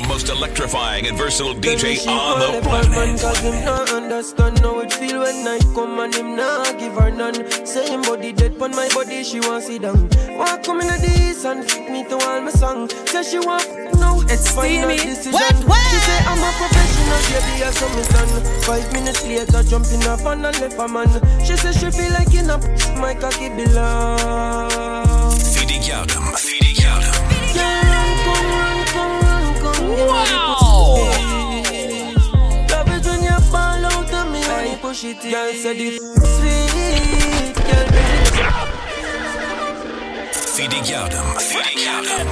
the most electrifying and versatile DJ on the planet. Cause him not understand how it feel when night come and him not give her none. Say him body dead pon my body, she want sit down. Want come in the east and f- me to all my song. Say she want f- now, It's final steamy. What, what? She say I'm a professional, baby, I saw me done. Five minutes later, jumping up and I left a man. She say she feel like in a my cocky belong. Fidi Yaldum. Fidi Yaldum. Wow. pussy. Love it when you fall out of me when you push it. Girl, say the sweet. Girl, bring it. Fidi Yaldum. Fidi Yaldum.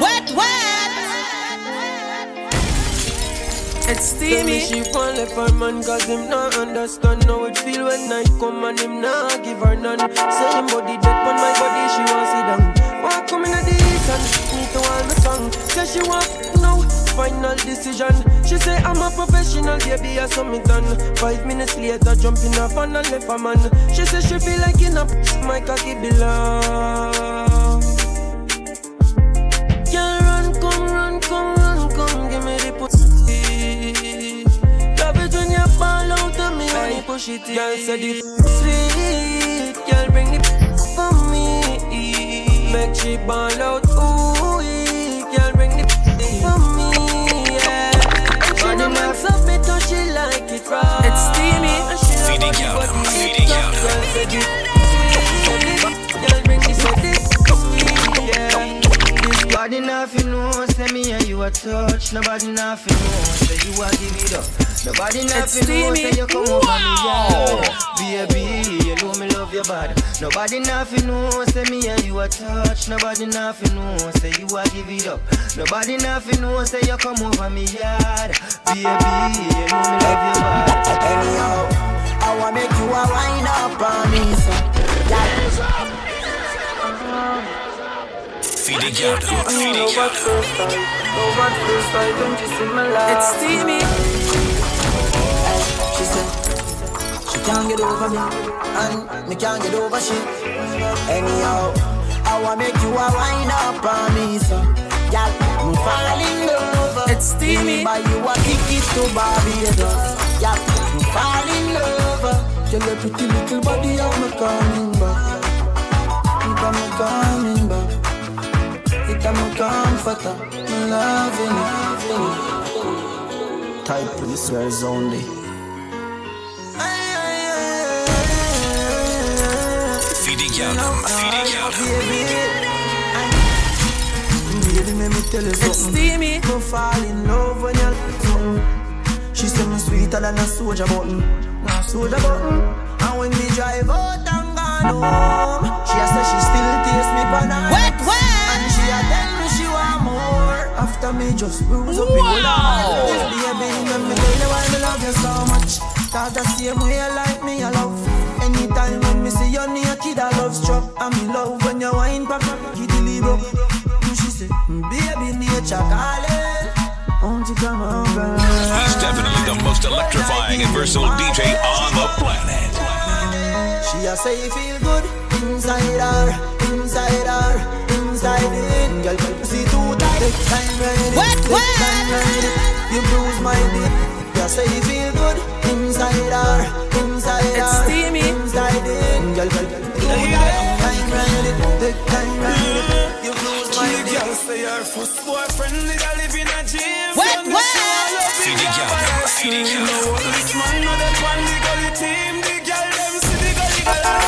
What, what? It's Tell me steamy. she want left her man cause him not understand how it feel when night come and him not give her none Say him body dead on my body, she want sit down Want come in the and me to all my song Say she want now, final decision She say I'm a professional, baby, I saw me done Five minutes later, jumping up and I left her man She say she feel like in a my cocky belong Girl, run, come, run, come, run, come, give me the pussy. Love it when you fall out of me when you push it. Girl, say the sweet. Girl, bring the for me. Make she ball out. Ooh, girl, bring the for me. Yeah. And she no man submit till she like it raw. It's steamy. And she love Feeding body, out them, body, feeding it out up. them. Girl, say the sweet. Girl, bring the sweet. Yeah. Nobody nothing know, say me and you a touch. Nobody nothing know, say you a give it up. Nobody nothing know, steamy. say you come over me Wow. yard. Baby, you know me love your body. Nobody nothing know, say me and you a touch. Nobody nothing know, say you a give it up. Nobody nothing know, say you come over me yard. Baby, you know me love your body. Anyhow, I wanna make you a wind up on me, so yeah. Fidi Yaldum. Fidi No bad Yaldum. first time, She said she can't get over me, and me can't get over she. Anyhow, I wanna make you a wind up on me, so yeah. Me fall in love. It's steamy. Buy you a ticket to Barbados, yeah. Me fall in love. Tell your pretty little body I'm a coming back. It I'm coming back. It I'm comforter. Me loving it. Type this girls only. Fidi Yaldum. Fidi Baby, let me tell you It's something. steamy. Me fall in love when you're something. She say me sweeter than a soldier button, a soldier button. And when me drive out and gone home, she a say she still taste me pan her What, what? And she a tell me she want more. After me just bruise up in Wow. This baby, let me tell you why me love you so much. Cause the same way you like me, I love. Anytime when me see you naked, I love struck. And me love when you wine pop, kitty leave she say, mm, baby, nature calling. Won't you come over? He's definitely the most electrifying and versatile DJ on the planet. She a say you feel good inside her, inside her, inside it. Girl, pussy too tight. Take time ride it. What, take what? time ride it. You bruise my dick. You say you feel good inside her, inside It's steamy. inside it. Girl, girl, ride it. Ride it. You my dick. say her first boyfriend I live in a gym. What, what? Yaldum. This man know that one the team, the girl see the girl start scream.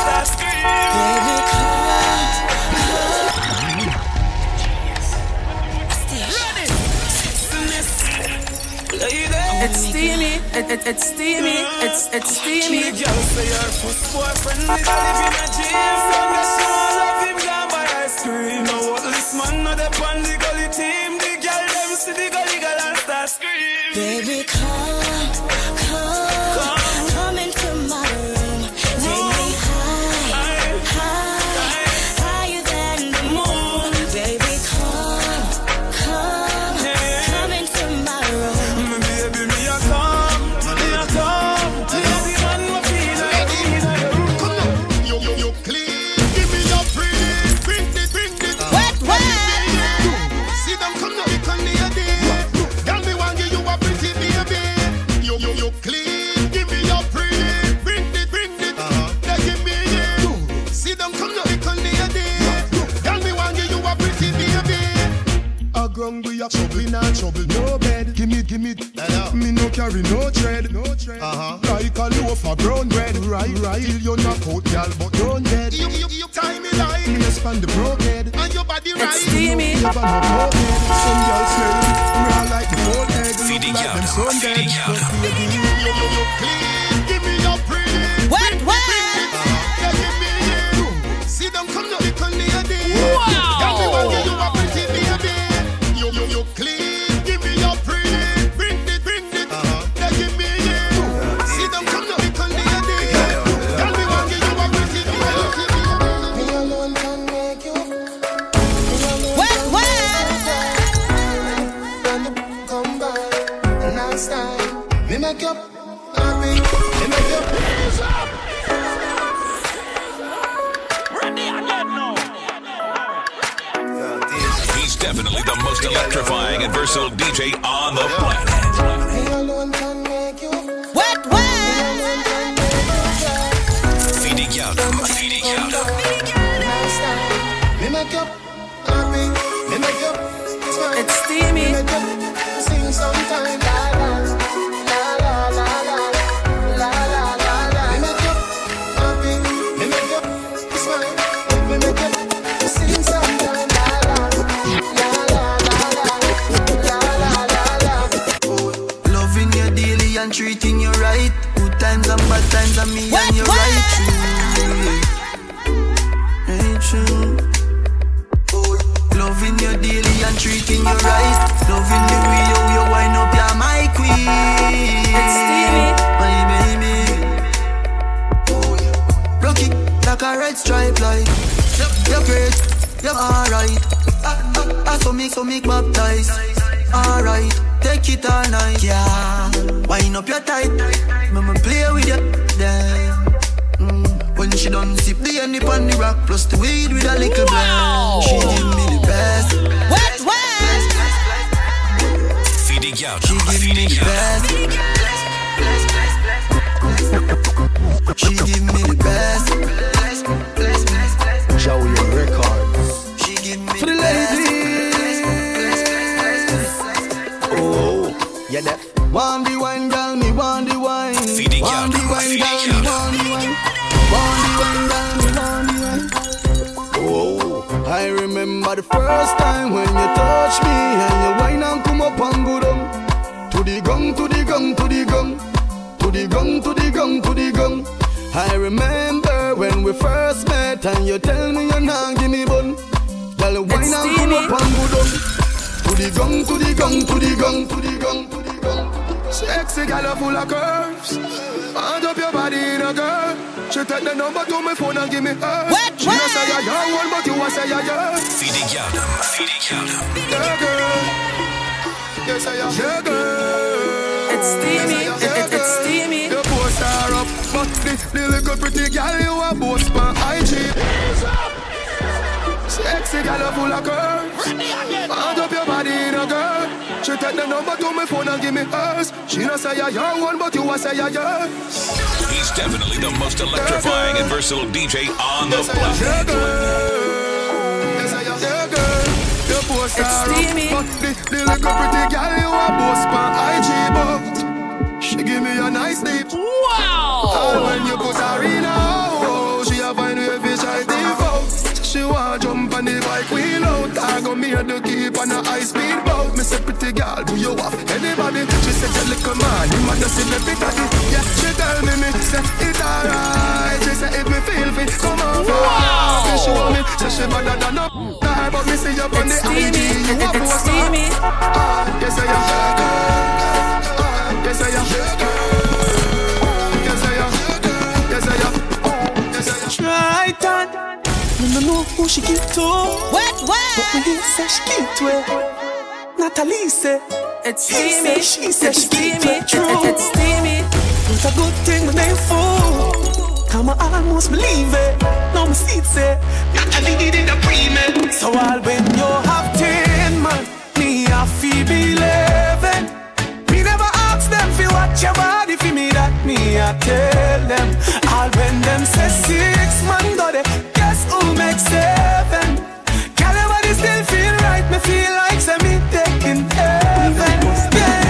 It's steamy. It, it, it's steamy. It's it's steamy. The girl say her first boyfriend I live in a gym. From the won't love him gone by ice cream. Now what this man know that one the gully team, the girl them see the gully girl and start scream. Baby, a trouble, in a trouble, no bed. Give me, give me, me no carry no tread, no tread. Uh-huh. Like a loaf of brown bread, right, right. Till you knock out, y'all, but don't dead. You, you, you tie me like me span the broke head, and your body right. It's steamy. You never know broke head. Some girl smell, raw like the old head. Feeding Look like them sun dead. feeding out. But baby, you, you, you, you clean. Most electrifying and versatile DJ on the planet. on me. I remember when we first met and you tell me you're not give me bun. Girl, wine It's and come up and go down. To the gong, to the gong, to the gong, to the gong, to the gong. Sexy gal full of curves. Hand up your body in a girl. She take the number to my phone and give me hers. What, She don't what? say you're your one, but you want say you're yours. Feeding out, feeding out. Yeah, girl. Yes, I am. Yeah, girl. It's steamy. Yes, It- it- it's steamy. But the, the little pretty gal you a boast on IG. Sexy gal full of curves. Hand up your body in a girl. She take the number to my phone and give me hers. She don't say you're your one, but you want say you're yours. He's definitely the most electrifying and versatile DJ on the Yes, planet. Yeah, girl. Yes, I am. Yeah, girl. You post It's her steamy. but the, the little pretty gal you a boast on IG, but she give me a nice dip. Wow. All when you put her in a oh, she a find way fi try default. She want to jump on the bike wheel out. I go me a to keep on a high speed boat. Me say pretty girl, do you have anybody? She said you little man, you must see me daddy. Yeah, she tell me me say it alright. She say if me feel fit, come over. Wow. She show me say she better than a die, but me see you on the IG. You It- a It's poster. Ah, yes I am. Try that. No, no, no, who she give to? What, what? What eh? me say she give to? Natalie say. It's steamy, she say, she keep it true. It's steamy. It's a good thing when they fool. Come on, I almost believe it. Now my seat say. Natalie did a premium. So I'll win your heart. Touch your body for me that me I tell them. All when them say six man do they Guess who makes seven? Girl everybody still feel right Me feel like say me taking heaven. Yeah.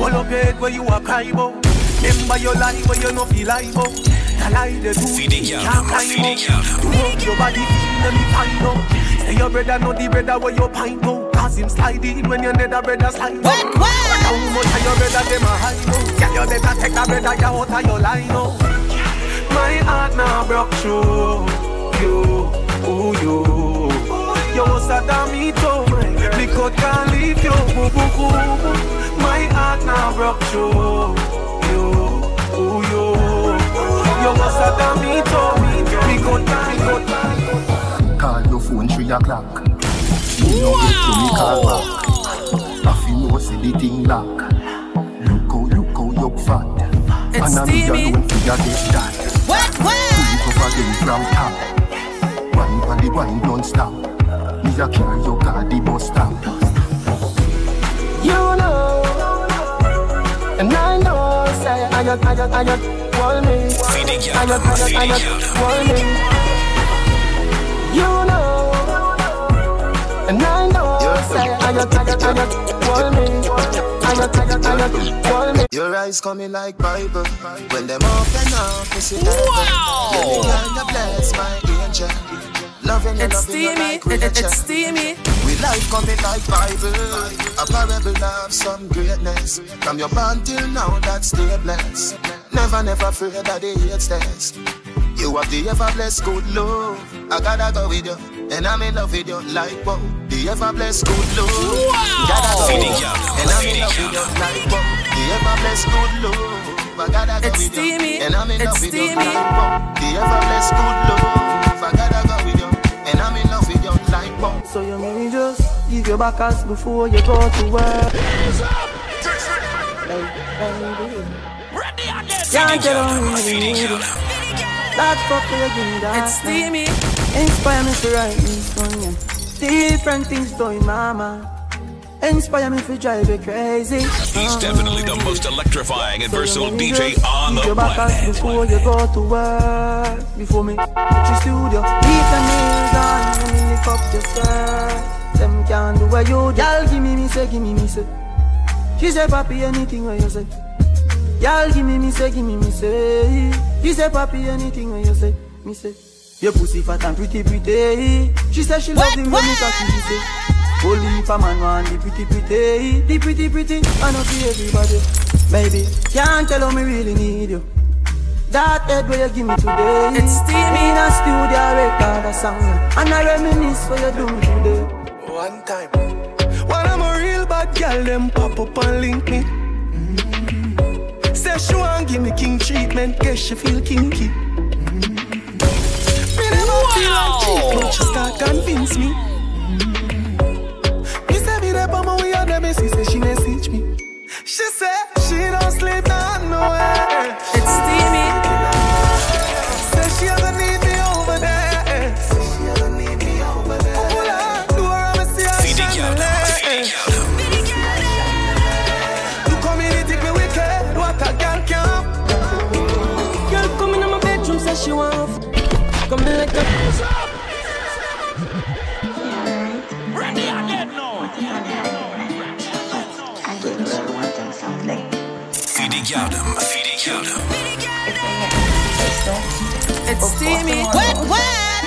All up your head where you are cry about. Remember your life where you no feel like about. The lie they do, you can't climb up. Move your body, feel them, find out. Say your brother know the brother where you pint out. Cause him slide in when your nether brother slide. What, what? How much of your brother them a hide out? Yeah, you better take that brother you out of your line out. My heart now broke through you, ooh you. You was a damn too. Me could can't leave you, boo boo boo. My heart now broke through you, ooh you. You was a damn too. Me could can't, me could can't. Call three o'clock. You no get to me call back. I feel no see the thing lock. Look how, look how you fat. It's and I me steamy. alone for your get that. What, what? Pull it up again from top. Wine on the wine don't stop. Me a carry your car the bus stop. You know, and I know, say, I got, I got, I got, want me. I out, got, I'ma I got, I got, out. want me. You know, and I know, say, I got, I got, I got, want me. I got, I got, I got, want me. Your eyes coming like Bible. When them open up, you see wow. Let me kind of bless my angel. Loving It's steamy. like It, it, it's steamy. With life coming like Bible, a parable of some greatness. From your born till now, that's stay blessed. Never, never afraid that they hate stairs. You have the ever blessed good love. I gotta go with you, and I'm in love with you like wow. The ever blessed good love. Gotta go Feeding you, you, and I'm in love with you like wow. The ever blessed good love. I gotta go It's with you, steamy. and I'm in love It's with you steamy. like wow. The ever blessed good love. I gotta go with you, and I'm in love with you like wow. So you may just give your back us before you go to work. Can't Feed it tell out, me I'ma it really out. That fuck you give me that It's steamy. Inspire me to write me song, yeah. Different things doing, mama. Inspire me to drive you crazy. He's uh-huh. definitely the most electrifying and versatile DJ on the Give your back planet. before you go to work. Before me, touch the studio. Beat the nails on, let me lift up your skirt. Them can't do what you do. Y'all give me, me say, give me, me say. She say, papi, anything what you say. Y'all give me, me say, give me, me say. She say, papi, anything when you say. Me say. Your pussy fat and pretty, pretty. She say she love the way me what? cocky, she say. Only if a man want the pretty, pretty. The pretty, pretty, I know for everybody. Baby, can't tell how me really need you. That head where you give me today. It's steamy. In a studio, record a song. yeah. And I reminisce what you do me today. One time. When I'm a real bad girl, them pop up and link me. Say she want give me king treatment, guess she feel kinky. Mm. Me never feel like cheap, but she start convince me. Mm. Me say me there, but my way on them, she say she message me. She say she don't sleep not nowhere. It's steamy. Come in like a Feed it out, I'ma feed it out. It's steamy. What, what?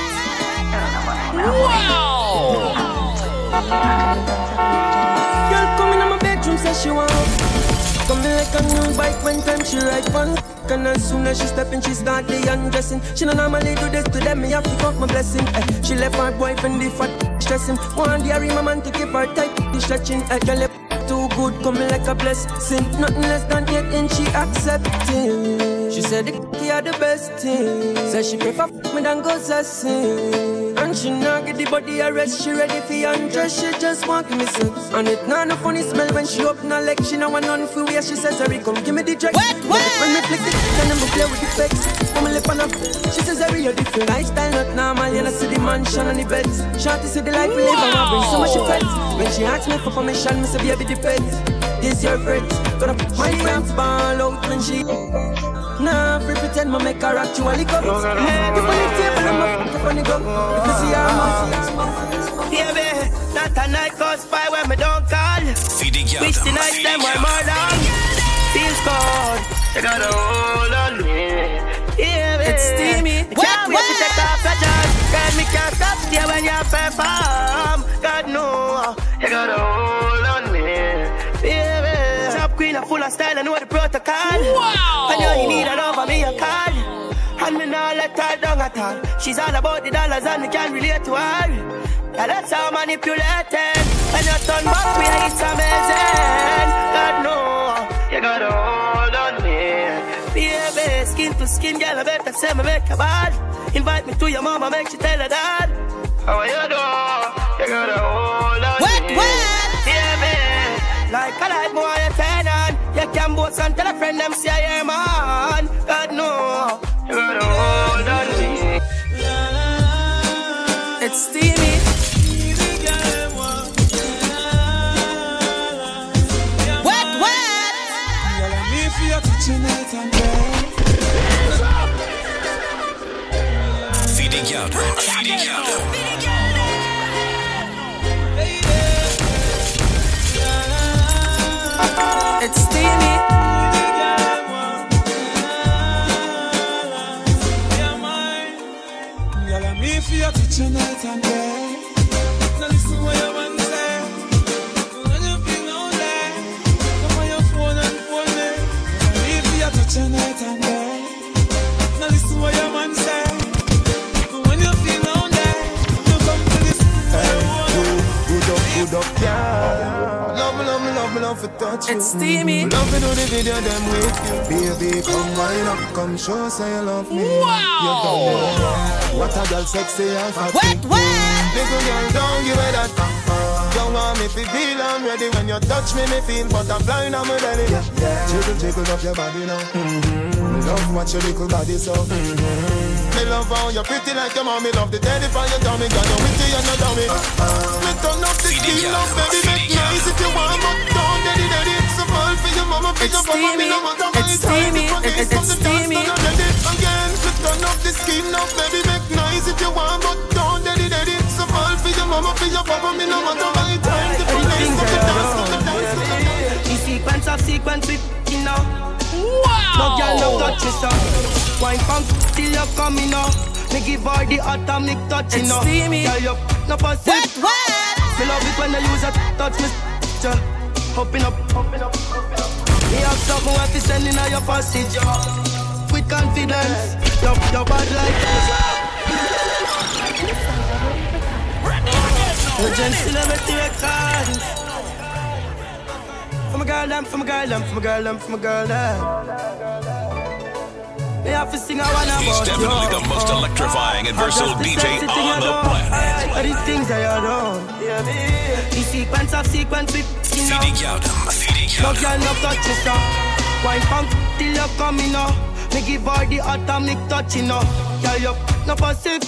Girl come in my bedroom, say she want f- Come like a new bike when time she ride fun And as soon as she step in, she start the undressing She don't normally do this to them, me have to count my blessing eh. She left her boyfriend, the fat stressing One day my man to give her tight, the stretching eh. Girl, too good, coming like a blessing Nothing less than eight inch, she accepting She said the cocky are the best thing. Said she prefer f- me than go sassing And she not get the body arrest. She ready for undress, she just want give me sex. And it not no funny smell when she open her leg. She know want none for where she says Harry come give me the dress. What, what? When me flick the then I'm play with the specs Come and lip on up She says Harry you're different. Lifestyle not normal. You know see the mansion and the beds. Shorty see the life we live and I bring so much friends. When she asks me for permission Me say baby depends This your friends. Gonna put my friends ball out when she Nah, free pretend me make her actually go Make it funny table and my fuck funny go If you see her mouth Baby, not a night goes by when me don't call. Feed it out, Wish the night feed them were more long. Feels good. You got a hold on me. Yeah, baby. It's steamy. Me Can't wait to take off your dress. Girl, me can't stop there when you perform. God know you got a hold on me. A full of style, I know the protocol. Wow. I know you need a love, me a call. And me not let her down at all. She's all about the dollars and me can relate to her. Yeah, that's how manipulated. When you turn back, we are it's amazing. God know you got a hold on me. Baby, skin to skin, girl, I better say me make a bad. Invite me to your mama, make she tell her dad. How you do? You got a hold on Wet, me. wet. Baby, like a light boy, can boast and tell a friend them say I am for you touch Baby, come wind up, come show say you love me. Wow. Don't what a girl sexy and fat. Wet, wet. Little girl, don't give me that. You want me to feel I'm ready when you touch me, me feel butterfly in my belly. Jiggle, jiggle up your body now. Me love watch your little body so. Me love how you're pretty like your mommy. Love the daddy for your tummy, got you witty and no dummy. Me turn up the ya, love baby, make nice if you want, but don't daddy daddy. It's a ball for your mama, for It's. Me steamy, no matter it's my time, steamy, if I it- miss it- from it's the dance, steamy. then I'm ready again. Me turn up the skin, love baby, make nice if you want, but don't daddy daddy. It's a ball for your mama, for your papa. Me no matter my time, if I miss Everything from the that dance, I from the dance, the dance. The sequence of sequence with you know. No girl no touch you so. Wine pump till you coming up. Me give her the atomic touch you It's know. steamy. Girl you no pussy. Wet, wet. Me love it when you use a touch me. ja. Hopping up, hopping up, hopping up. Me have something what to send in your passage. ja. With confidence, your your bad like. Legend celebrity records. For my girl, them, for my girl, them, for my girl, them, for my girl, them. Me have to sing a one about He's definitely you. the most oh. electrifying and versatile DJ on the planet. All these things that you do. Yeah, me. The sequence of sequence with you know. Feeding counter. Feeding No girl no touch you so. Wine pump till you come in now. Me give her the atomic touch you know. Girl you no passive.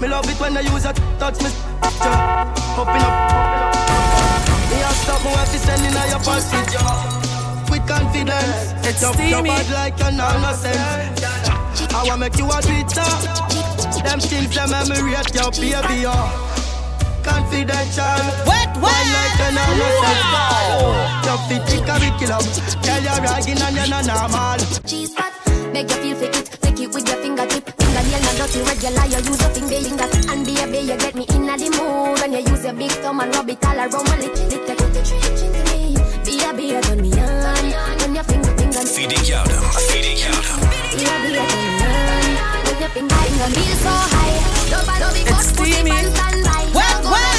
Me love it when I use it touch me. Hopping up. Me have something what to send in your passage. With confidence, It's Your- your bad like know no. I wanna make you a Twitter. Them things them memorate your baby, yo. Confidential. Wet, Wine wet. like you know no sense. Your fit thick curriculum. Tell you ragging and you're not normal. Cheese spot, make you feel fit it. Take it with your fingertip. Fingernail not dirty, regular. You use your finger finger. And be a baby, you get me in the mood. When you use your big thumb and rub it all around my lick. Lick the good into me. Be a be a turn me on. When your finger finger. Feeding counter. Feeding counter. Be a be a turn me on. When your finger finger feel so high. Don't bother me, It's but put it on standby. Wet,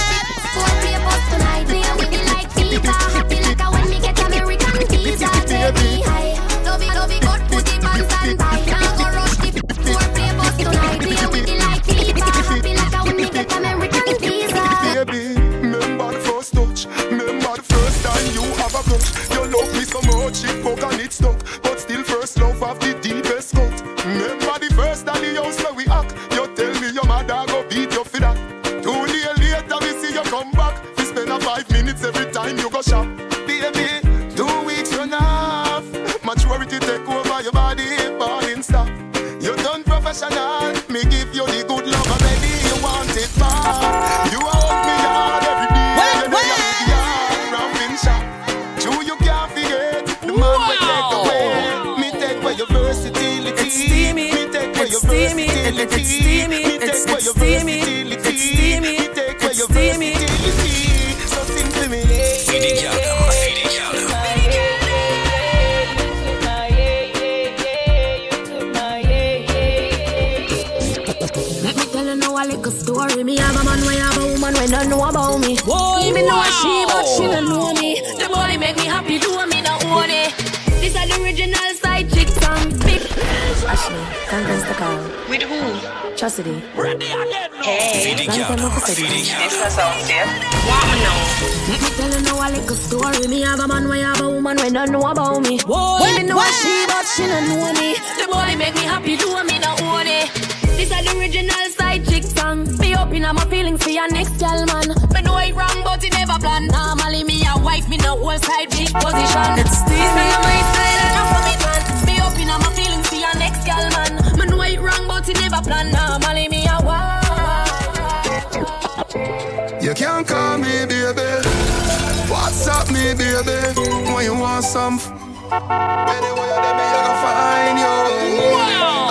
some. Anywhere that me, I can find you.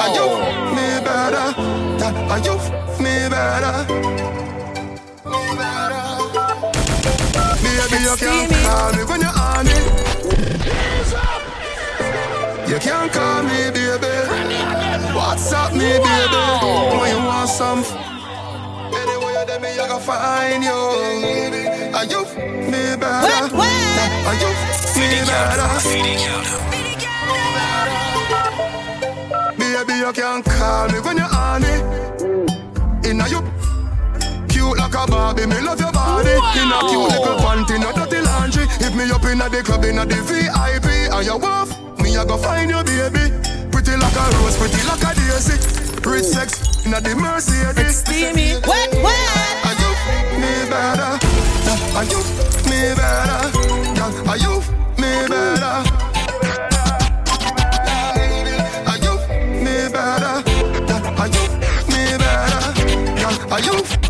Are you me better? Are you me better? Baby, you can't call me when you're on it. You can't call me baby. What's up, me baby? When you want some. Anywhere that me, I find you. Are you f- me better? Are you f- me better? Baby, you can call me when you're on it. Inna you cute like a Barbie, me love your body. Inna cute little panty, no dirty laundry. Hit me up inna the club, inna the VIP, and you wolf. Me I go find you, baby. Pretty like a rose, pretty like a daisy. Rich sex inna the Mercedes. It's steamy. Are you me better? Girl, Are you me better? Are you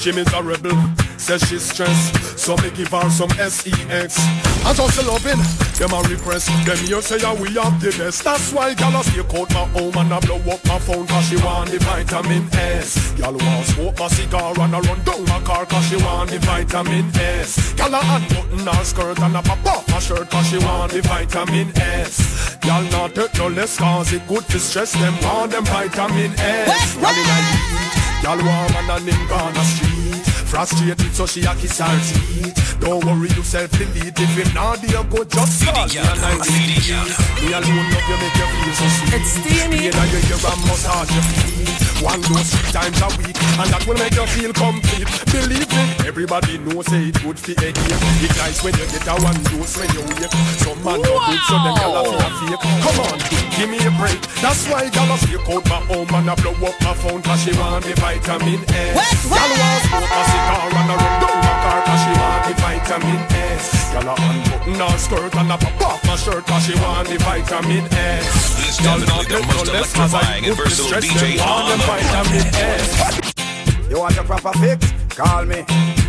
She miserable, says she's stressed. So me give her some sex. And just a loving, them a request. Them here say yeah, we have the best. That's why gal a stay out my home and I blow up my phone cause she want the vitamin S. Gal want smoke my cigar and I run down my car cause she want the vitamin S. Gal a unbutton her skirt and I pop off my shirt cause she want the vitamin S. Gal not take no less cause it good to stress them want them vitamin S. A lead. Y'all man and him gone street Frustrated so she a kiss her teeth. Don't worry yourself delete. If him not there go just call me and I delete Me alone love you make you feel so sweet. It's steamy. Me and you hear and massage your feet One dose three times a week And that will make you feel complete. Believe me, everybody knows say it good for a game It nice when you get a one dose when you wake. Some man no good so them gyal a feel a fake. Come on, give me a break. That's why gyal a stake out my home And I blow up my phone cause she want the vitamin S Gyal want smoke a cigar and I run down my car Cause she want the vitamin S Gyal a unbutton her skirt and I pop off my shirt Cause she want the vitamin S This Gyal definitely not the get no most less cause I electrifying and put the versatile stress DJ them want on them the vitamin S You want a proper fix? Call me.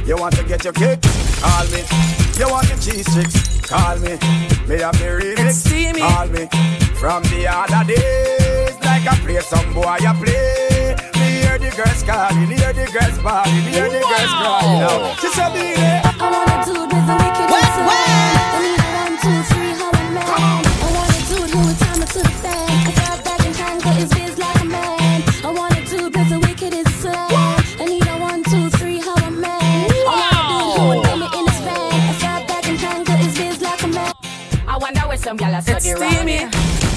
You want to get your kicks? Call me. You want your cheese sticks? Call me. Me have the remix? Call me. From the other days, like I play some boy, I play. Me hear the girls calling, hear the girls bawling, hear the girls crying out. She said, "Be there." I wanna do it with the wicked and so I need a one, two, three, how man. I wanna do it who time it to the fan. I got back in time, got his biz like a man. I wanna do it with the wicked is slang. I need a one, two, three, how a man. I wanna do it who would name it in his van. I got back in time, got his biz like a man. I wonder where some gyal a study round steamy.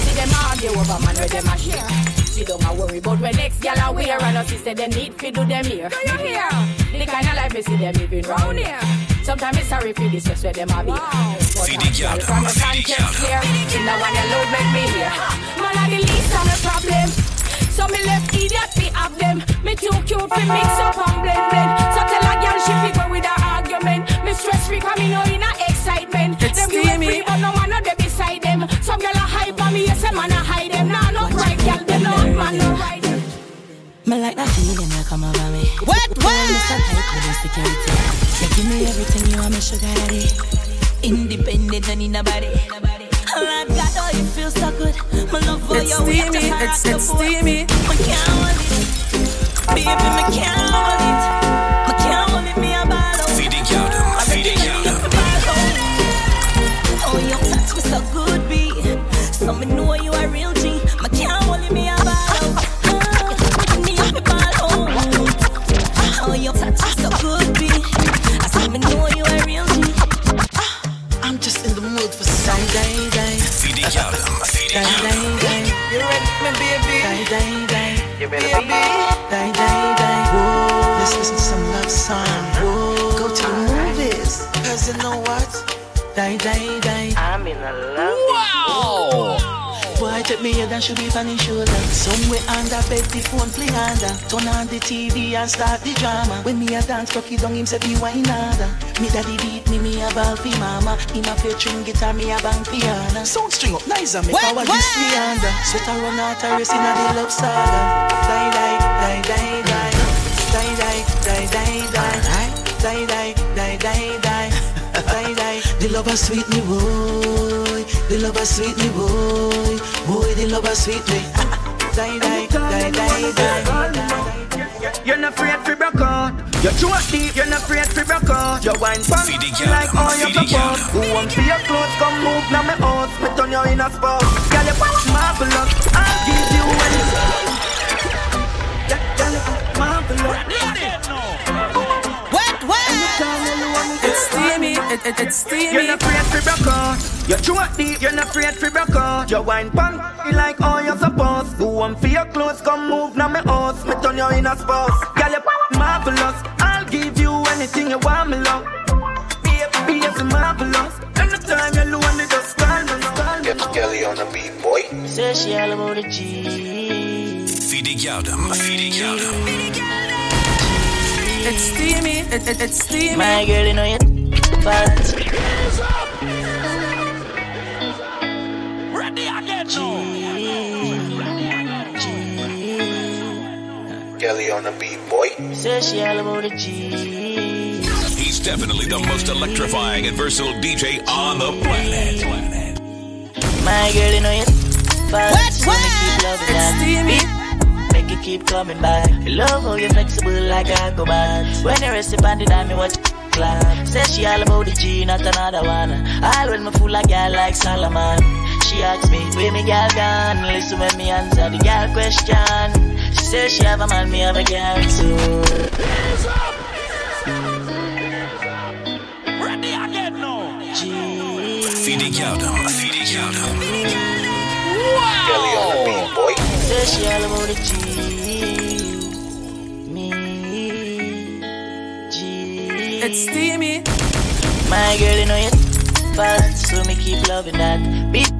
See them argue over man where them a share. She don't a worry about where next gyal a wear and us say they need fi do them here. Do you hear? The kind of life we see them living round here. Sometimes it's sorry for this just where them a be. But I'm gyal from the conscience clear. In the one you load make me hear. Man a the least of the problem. So me left idiot fi have them. Me too cute fi mix up and blend blend. So tell a gyal she fi go with her argument. Me stress free 'cause me know in a excitement. It's them give me steamy. free but no man no dey beside them. Some gyal a hype on me, yes, a man a hide Me like that feeling that come over me. What? What? Me so tight with insecurity. You give me everything you want, me sugar daddy. Independent and in nobody. Lord God, oh, you feel so good. My love for It's you, we have to steamy, it's- steamy. Me can't hold it. Baby, me can't Wow. Boy, take me head and should be on his shoulder. Somewhere under bed, the phone play under. Turn on the TV and start the drama. When me a dance, cocky down him say be wine harder. Me daddy beat me, me a ball fi mama. Him a play string guitar, me a bang piano. Sound string up nice and me power this me under. Sweat a run out a race in a the love saga. Die, die, die, die, die. Die, die, die, die, die. Die, die, die, die, die. Die, die. The lover sweet me boy. The lover sweet me boy. Boy, the lover sweet me. Ah, ah. Die, die, die, die, die. You're not afraid to broke out. You're too deep, you're not afraid to broke out. Your wine pump like all your support. Who want for your clothes? Come move now my house. Me turn you in a spot. Girl, you marvelous. I'll give you anything. Yeah, girl, you marvelous. It, it, it's steamy. You're not afraid to broke out. You're too deep, you're not afraid to broke out. Your wine pump you like all you supposed. Go on for your clothes? Come move now my house. Me turn you in a spot. Girl, you're marvelous. I'll give you anything you want, me love. Baby, it's marvelous. Anytime you're lonely, just stand and stand. Get Kelly on the beat, boy. Say she all about the G. Feedy Galdem. Feedy Galdem. It's steamy, it, it, it's steamy. My girl, you know you fat. Ready again, Kelly on the beat, boy. Say she all about the G. He's definitely the most electrifying and versatile DJ on the planet. My girl, you know you fat. So me keep loving that. Steamy. Make it keep coming back. I love how you're flexible like a go back. When you rest upon the dime, me watch clap. Say she all about the G, not another one. All when me fool a girl like Solomon. She asks me, where me girl gone? Listen when me answer the girl question. She says she have a man, me have a girl too. Ready again, no. Feedy Galdem. Feedy Galdem. Kelly on the beat, boy. Say she all about the G. It's steamy. My girl, you know you fat, so me keep loving that. Beat,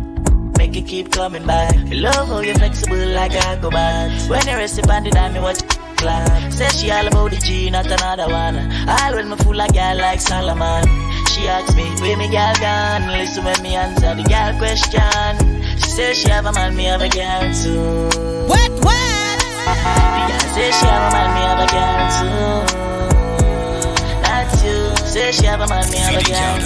make it keep coming back. I love how you're flexible like a go back. When you rest upon the dime, me watch clap. Say she all about the G, not another one. All when me fool a girl like Solomon. She asks me, where me girl gone? Listen when me answer the girl question. She says she have a man, me have a girl too. What, what? The girl say she have a man, me have a girl too. That's you. Say she have a man, me have a girl.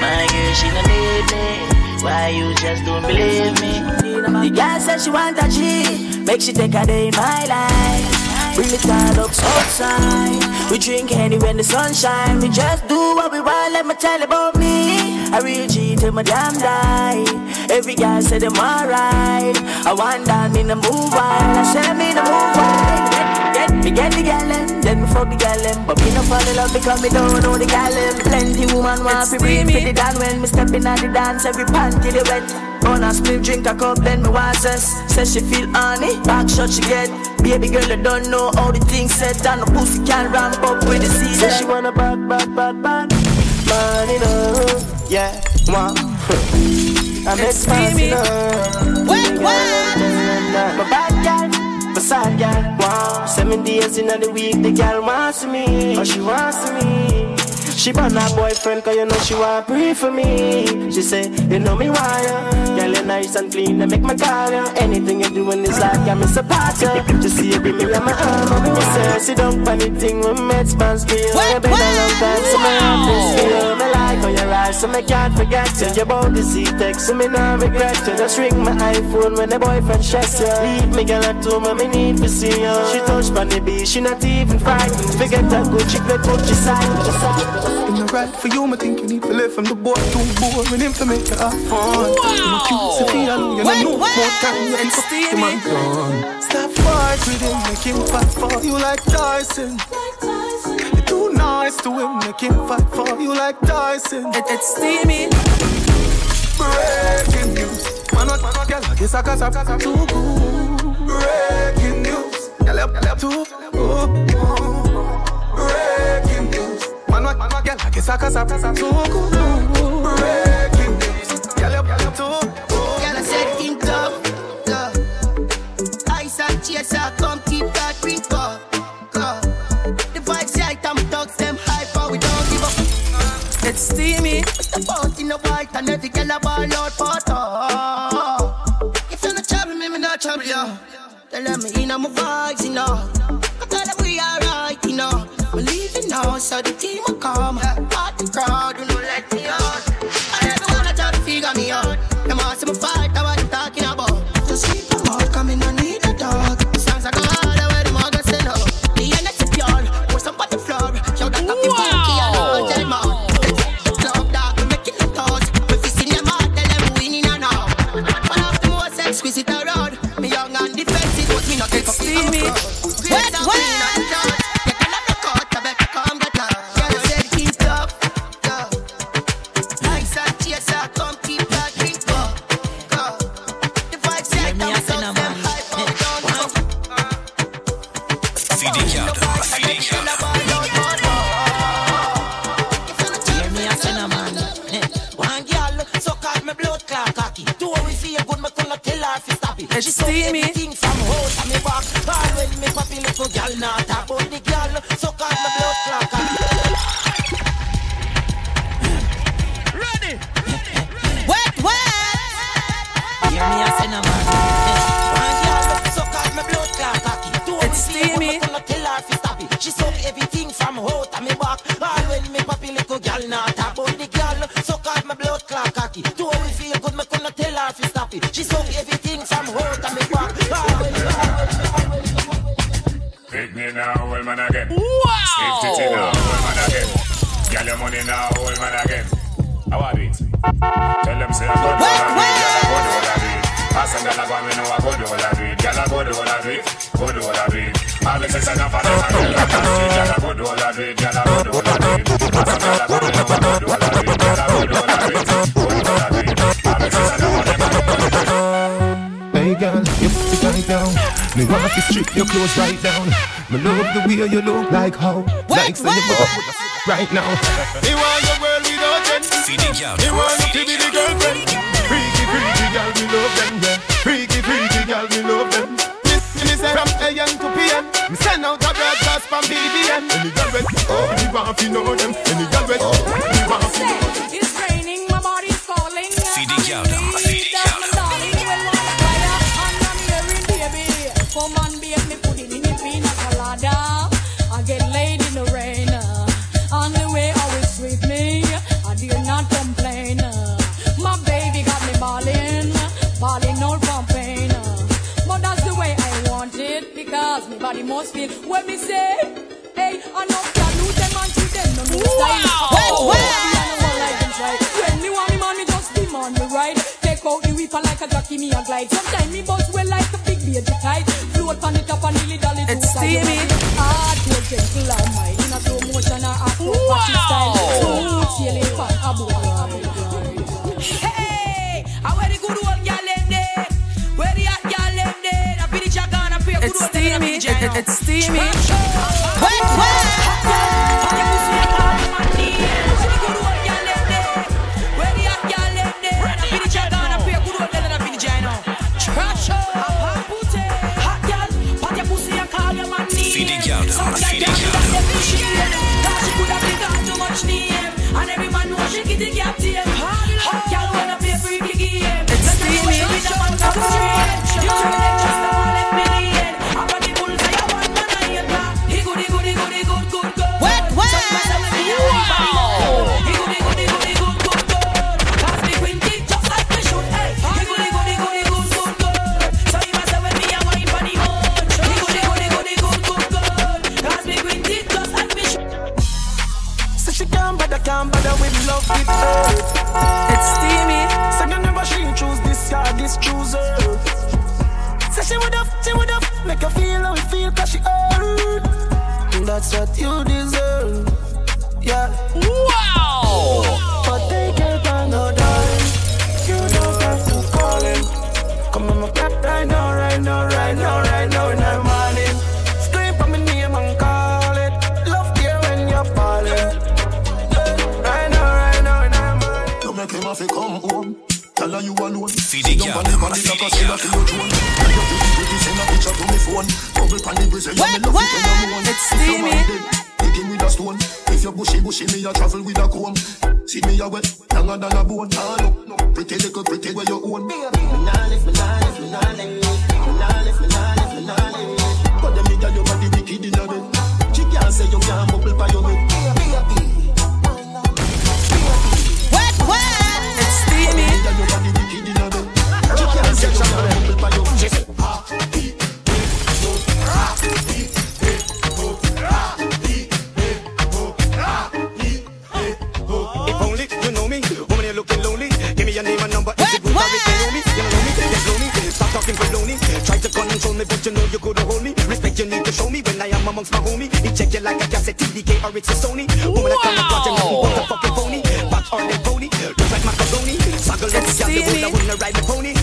My girl, she don't need me. Why you just don't believe me? The girl said she want a G, make she take a day in my life. Bring the Starbucks outside. We drink any when the sun shine. We just do what we want. Let me tell you about me. I real G till my damn die. Every guy say them alright. I want down in the move wild. I say me the move wild. Get, get, me get the gal them, then me fuck the gal them. But me no fall in love because me don't know the gal them. Plenty woman want to bring for the dan when me step in at the dance. Every panty they wet. On a split, drink a cup, then me want cess. Says she feel honey, back shot she get. Baby girl, you don't know how the things set. And the pussy can ramp up with the season. Say she wanna bad, bad, bad, bad you know. Yeah. I fast, you know. Wet, wet. My bad my sad girl. Wow. Seven days in the week, the girl wants me. Oh, she wants me. She brought her boyfriend cause you know she want pray for me She say, you know me why ya Girl you nice and clean, and make my call ya Anything you do in this life, got me support ya Just see you bring me on my arm you say, sit down for anything when me spans feel You been a long time, so me have this feel Me like how you rise, so me can't forget you Your body see text, so me not regret you Just ring my iPhone when the boyfriend stress you Leave me girl at home, and me need to see you She touch on the beach, she not even frightened Forget that good chick, let Gucci side in the right for you, I think you need to live from the boy too boring him to make you have fun. Wow. You know, cute, Sophia, you know, no more time, you ain't steamy. My gun. Stop fight with him, make him fight for you like Tyson. You're too nice to him, make him fight for you like Tyson. It, it's steamy. Breaking news. Man, what, man, what, girl, I guess I got of too good. Breaking news. Girl, up, girl, up, too. Breaking news. Man, what, man, what, girl, I guess I got of too good. Breaking right now. everybody must feel when me say, hey, I know can lose them and treat them no new style. Wow. When, when, like them try. when me want me man, me just on the right. Take out the whipper like a jockey, me a glide. Sometimes me buzz well like a big baby tight. Float on the top and nearly dolly. to side. It's steamy. Hard, gentle, and mild. In a slow motion, I act wow. style. It's steamy. Wait, wait. Talking. Try to control me, but you know you couldn't hold me. Respect you need to show me when I am amongst my homie. He check you like a cassette, TDK or it's a Sony. Woman, I can't watch you nothing but a fucking phony. Back or they pony, look like macaroni. Saggle up, yeah, the one I wanna ride the pony.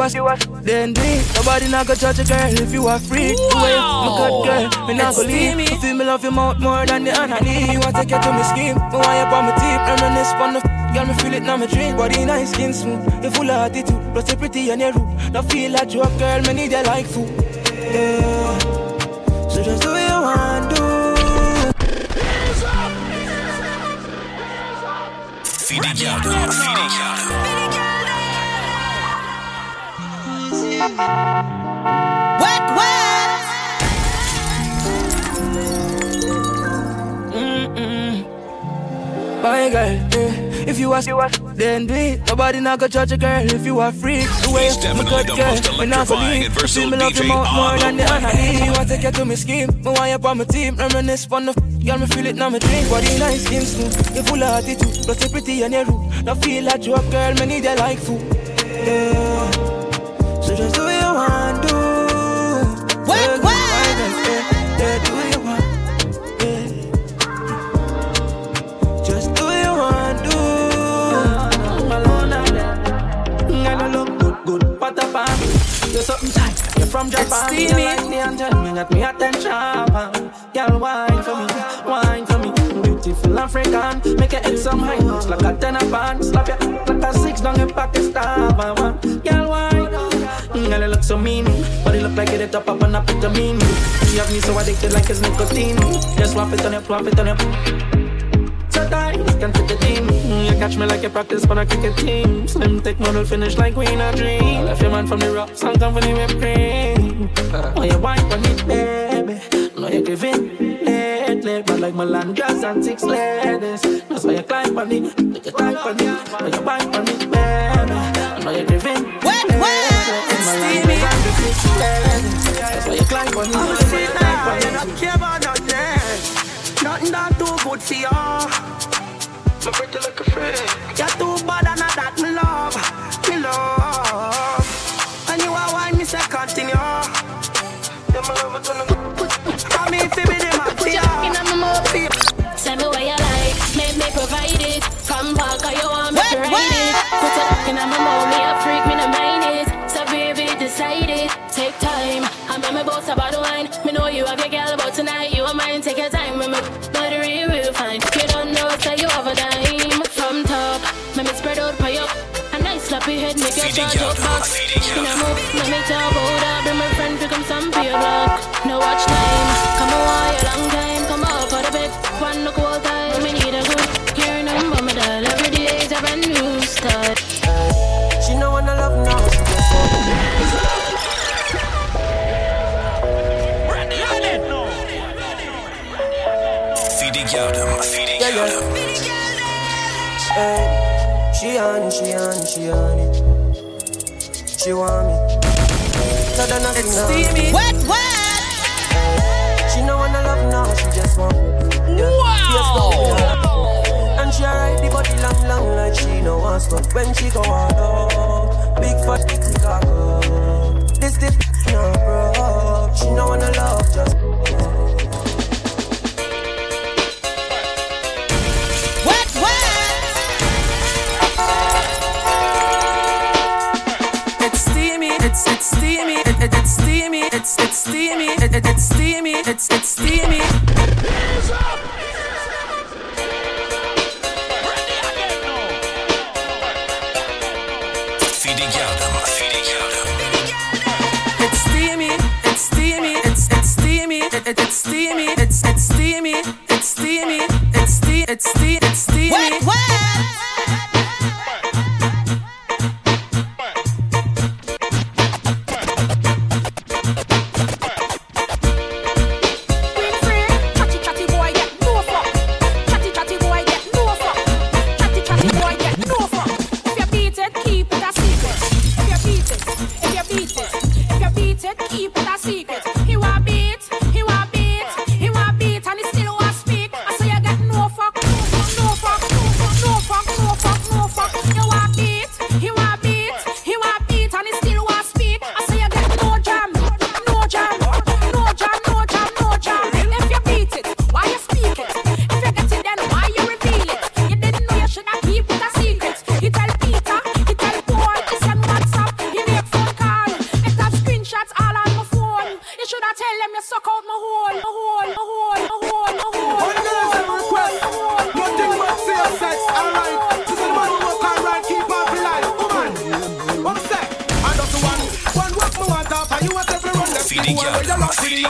Eh, if you ask, then do it. Nobody not gonna judge a girl if you are free. The way I'm a good girl, me not gonna leave. You feel me love your mouth more than the honey. You want to get to me scheme, me want you on my teeth. Reminisce on the f- girl, me feel it now me dream. Body nice, skin smooth, you full of attitude. Plus you pretty and you rude. Don't feel like you a girl, me need you like food. Yeah. So just do what you want do. Feed the girl, them, feed the girl. Them. Wet, wet. My girl, eh, if you ask, then do it. Nobody not gonna judge a girl if you are free. The way He's I'm a definitely good the girl, most me not gonna electrifying leave. You versatile feel me love you more, on more the than the planet. honey. You want to get to me scheme, me want you on my team. Reminisce on the f- girl, me feel it now me dream. Body nice, skin smooth, you full of attitude. Plus you pretty and you rude. Don't feel like you a girl, me need you like food. Yeah. So just do what you want do. Yeah, wet. Yeah, yeah, do what you want. Yeah. Just do what you want do. Alone out there. And I look good, good. What a pan. You're something tight. You're from Japan. steamy. You like the angel, me got me attention. Girl, wine for me, wine for me. Beautiful African, make it hit some high notes like a ten a band. Slap you like a six down in Pakistan. I want girl, wine. Girl, it look so mean, but it look like it hit up up and up with the mean. You have me so addicted like it's nicotine. Just swap it on your, swap it on your. So tight, can fit the team. You catch me like you practice for a cricket team. Slim thick model finish like we in a dream. Left your man from the rocks and come for the whipped cream. Oh, you wine for me, baby. No, you're giving lately, but like Melandras and six ladies. That's why you climb on it, take your time on it. Oh, you wine for me, baby. I know you're giving Wet, wet. The six ladies. That's why you climb on that's why you climb on You don't care about nothing. Nothing that too good for you. My pretty like a friend. You're too bad and not that me love, me love. And you are wine, me say continue. Yeah, my love is gonna go. I mean, Put you. I'm on my boss about the wine. Me know you have your girl, but tonight you are mine. Take your time, me the real, fine. You don't know, so you have a dime from top. Me me spread out for you. A nice sloppy head, make your charge up box. you. Me move, me me talk about that. Bring my friend to come some beer block. No watch time, come on, a long time. She on it, she on it. Want me. So then I It's steamy. Wet, wet. She know wanna love now, she just want. Yeah. Wow. And she ride the body long, long like she know what's up. When she go out, oh, big fat cock up. This the no bro. She know wanna love just. steamy, it, it, it's steamy, it's steamy.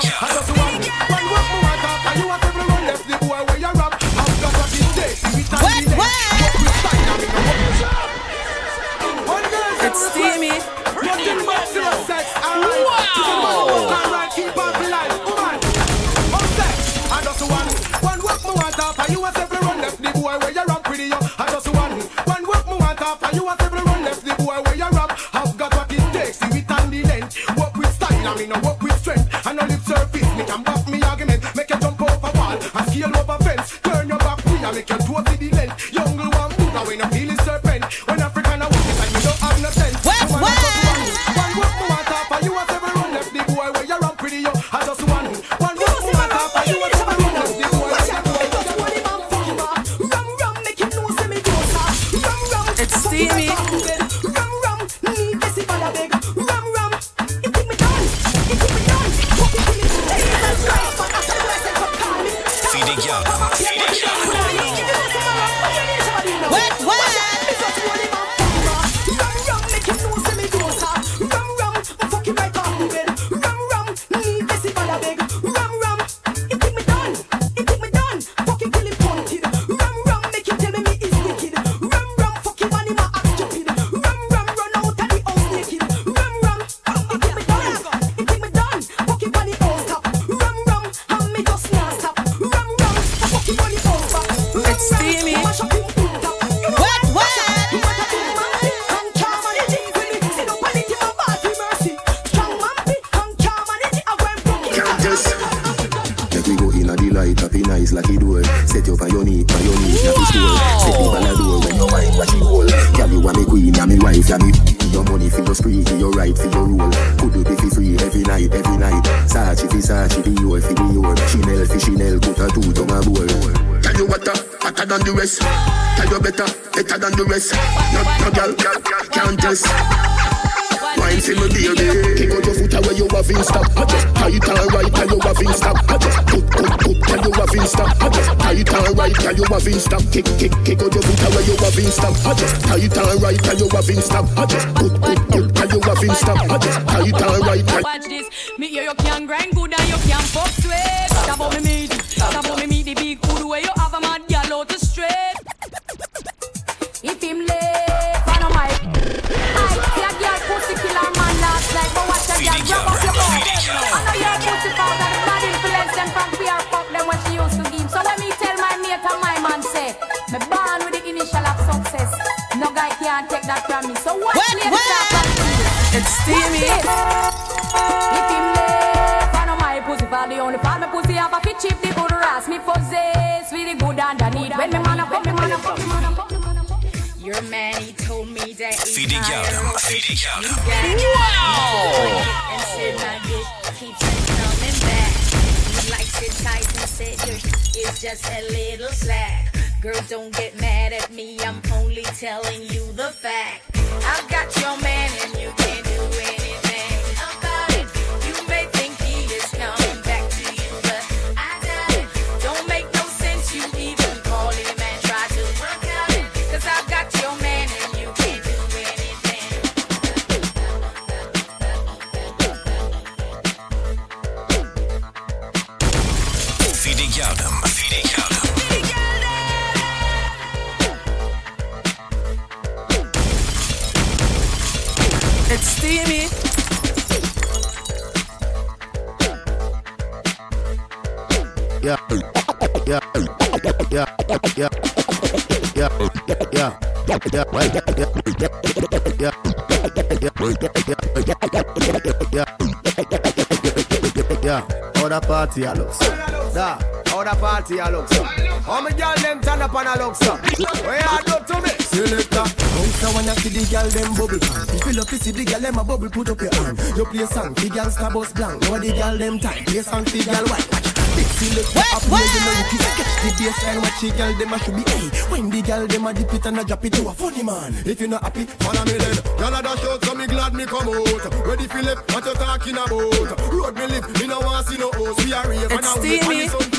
I just want Instagram. I just No guy can't take that from me. So what? When, when? It's steamy. It. If him left, I know my pussy for the only part. My pussy have a fit chip, the good ass. Me possess with the good underneath. When me man up, when me man up, when me man up. Your man, he told me that he's Feeding Wow! And said my dick keeps coming back said yours is just a little slack. Girl, don't get mad at me, I'm only telling you the fact. I've got your man and you can't yeah, yeah, yeah, yeah, yeah, yeah, right, yeah, yeah, yeah, yeah, other party I look Da, other party I look so. How me girl them turn up and I look so. Where you do to me? Selector, bounce see the girl them bubble pan. Fill up, you see the girl them a bubble, put up your hand. You play song, the girl star bus blank. Now the girl them time, play song, the girl white. Big selector, up here you know you catch the baseline. Watch the girl them a should be hey. When the girl them a dip it and a drop it, you a funny man. If you not happy, follow me then. Y'all a dash out, so me glad me come out. Ready left, what you talking about? Road me live, me no want see no house. We are rave and I wait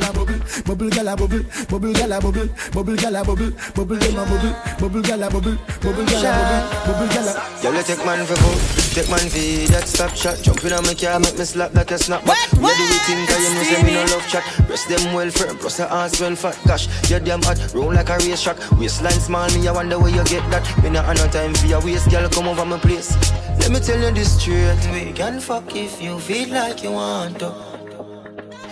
for the sun to come out. Gyal a bubble, bubble gyal a bubble, bubble gyal a bubble, bubble gyal a bubble, bubble them a bubble, bubble gyal a bubble, bubble gyal a bubble, bubble gyal a. Girl, you take man for food, take man for that stop shot. Jump in on my car, make me slap like a snap back. You do it in, cause you know say me no love chat. Breast them well firm, plus the ass well fat. Gosh, you damn hot, roll like a race track. Waistline small, me I wonder where you get that. Me not have no time for your waist, girl, come over my place. Let me tell you this straight. We can fuck if you feel like you want to.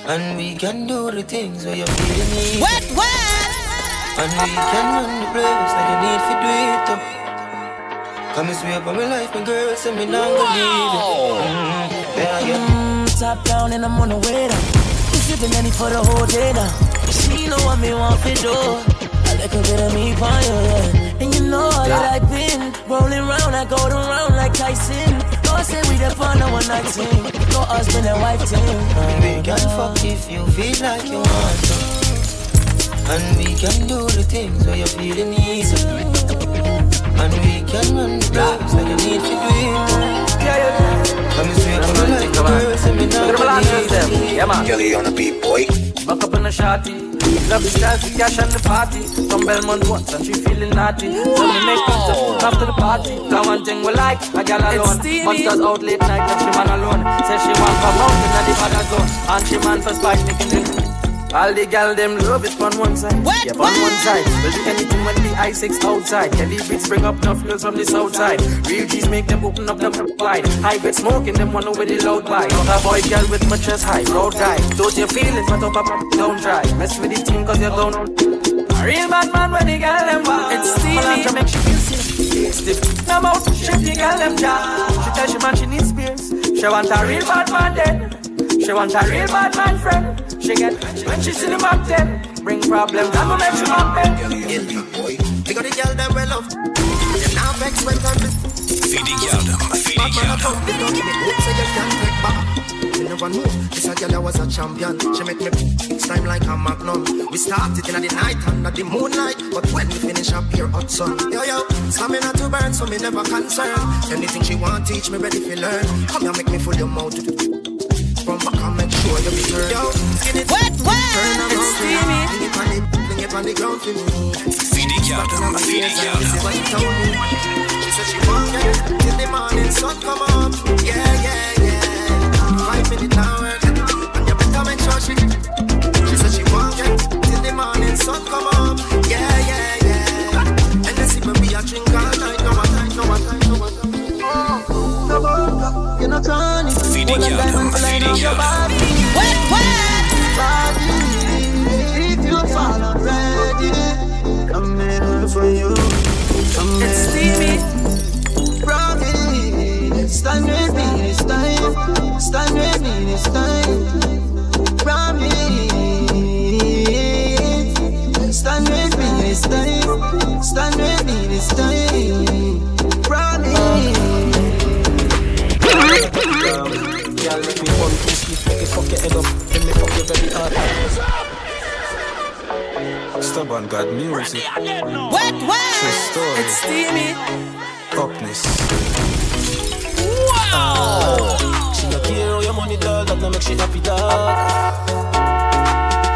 And we can do the things where you feel need. What, what? And we can run the place like you need to do it too. Come and swear for my life, my girl, say me not gonna it. Mm-hmm. Yeah, yeah. Mm, top down and I'm on the way down. You sipping any for the whole day now. She know what me want to do. A little bit of me for you, yeah. And you know that I've been rolling round, I go around like Tyson. Go say we the fun of one night team. Go husband and wife team. And we can fuck if you feel like you want to. And we can do the things where you feel the need. And we can run the place like you need to do it. Come and swear for my life, my girl, say me not gonna leave it. Yeah, man. Kelly on the beat, boy. Back up in the shotty. Love the style for cash and the party. From Belmont once and she feeling naughty. So me make pizza after the party. The one thing we like, a gal alone. Monsters out late night, but she man alone. Say she want come out in the bad zone. And she man for spite making all the gal them love it on one side. What? Yeah, on one side. Will do anything when the I6 outside. Heavy beats bring up enough girls from the south side. Real G's make them open up the wide. High grade smoking them one over the loud vibe. A boy girl with my chest high, road guy. Don't you feel it, but up up don't try. Mess with the team cause you're gone. A real bad man when the girl them wild. It's steamy. to make she feel sick. Stiff. Now mouth, shift the girl them jaw. She tell she man she needs spears. She want a real bad man then. She want a real bad man friend. She get when she see the back then. Bring problems, I'ma make you happen. We got the girl that well love. Them now vex when time is. Feeding Yaldum, feeding Batman a Yaldum. come, they don't give me hope, so you can't take back. You never know, this a girl that was a champion. She make me each time like a magnum. We started in the night under the moonlight, but when we finish up here hot sun. Yo yo, stamina to burn, so me never concerned. Anything she want, teach me ready to learn. Come here, make me full your mouth. From back and make sure you be turned. Yo, skin it, What, what? turn around, It's steamy. Fling it on the, fling it on the ground for me. Feeding Yaldum, feeding This is Yaldum. what she told. She said she want it till the morning sun come up. Yeah, yeah, yeah. Five minutes now work, and you better make sure she. She said she want it till the morning sun come up. Yeah, yeah, yeah. And they see me be a drink all night, no one time, no one time, no one time. No you're not trying. Feeding Yaldum, feeding. For you. I'm It's steamy. Promise, stand with me this time. Stand with me this time. Promise, stand with me this time. Stand with me this time. Promise. Girl, make me one two sleep, make it fuck your head up, then me fuck you very hard. Stubborn God music. What, what? True story. It's steamy. Upness. Wow! Oh. She no care how your money dog, that no make she happy dog.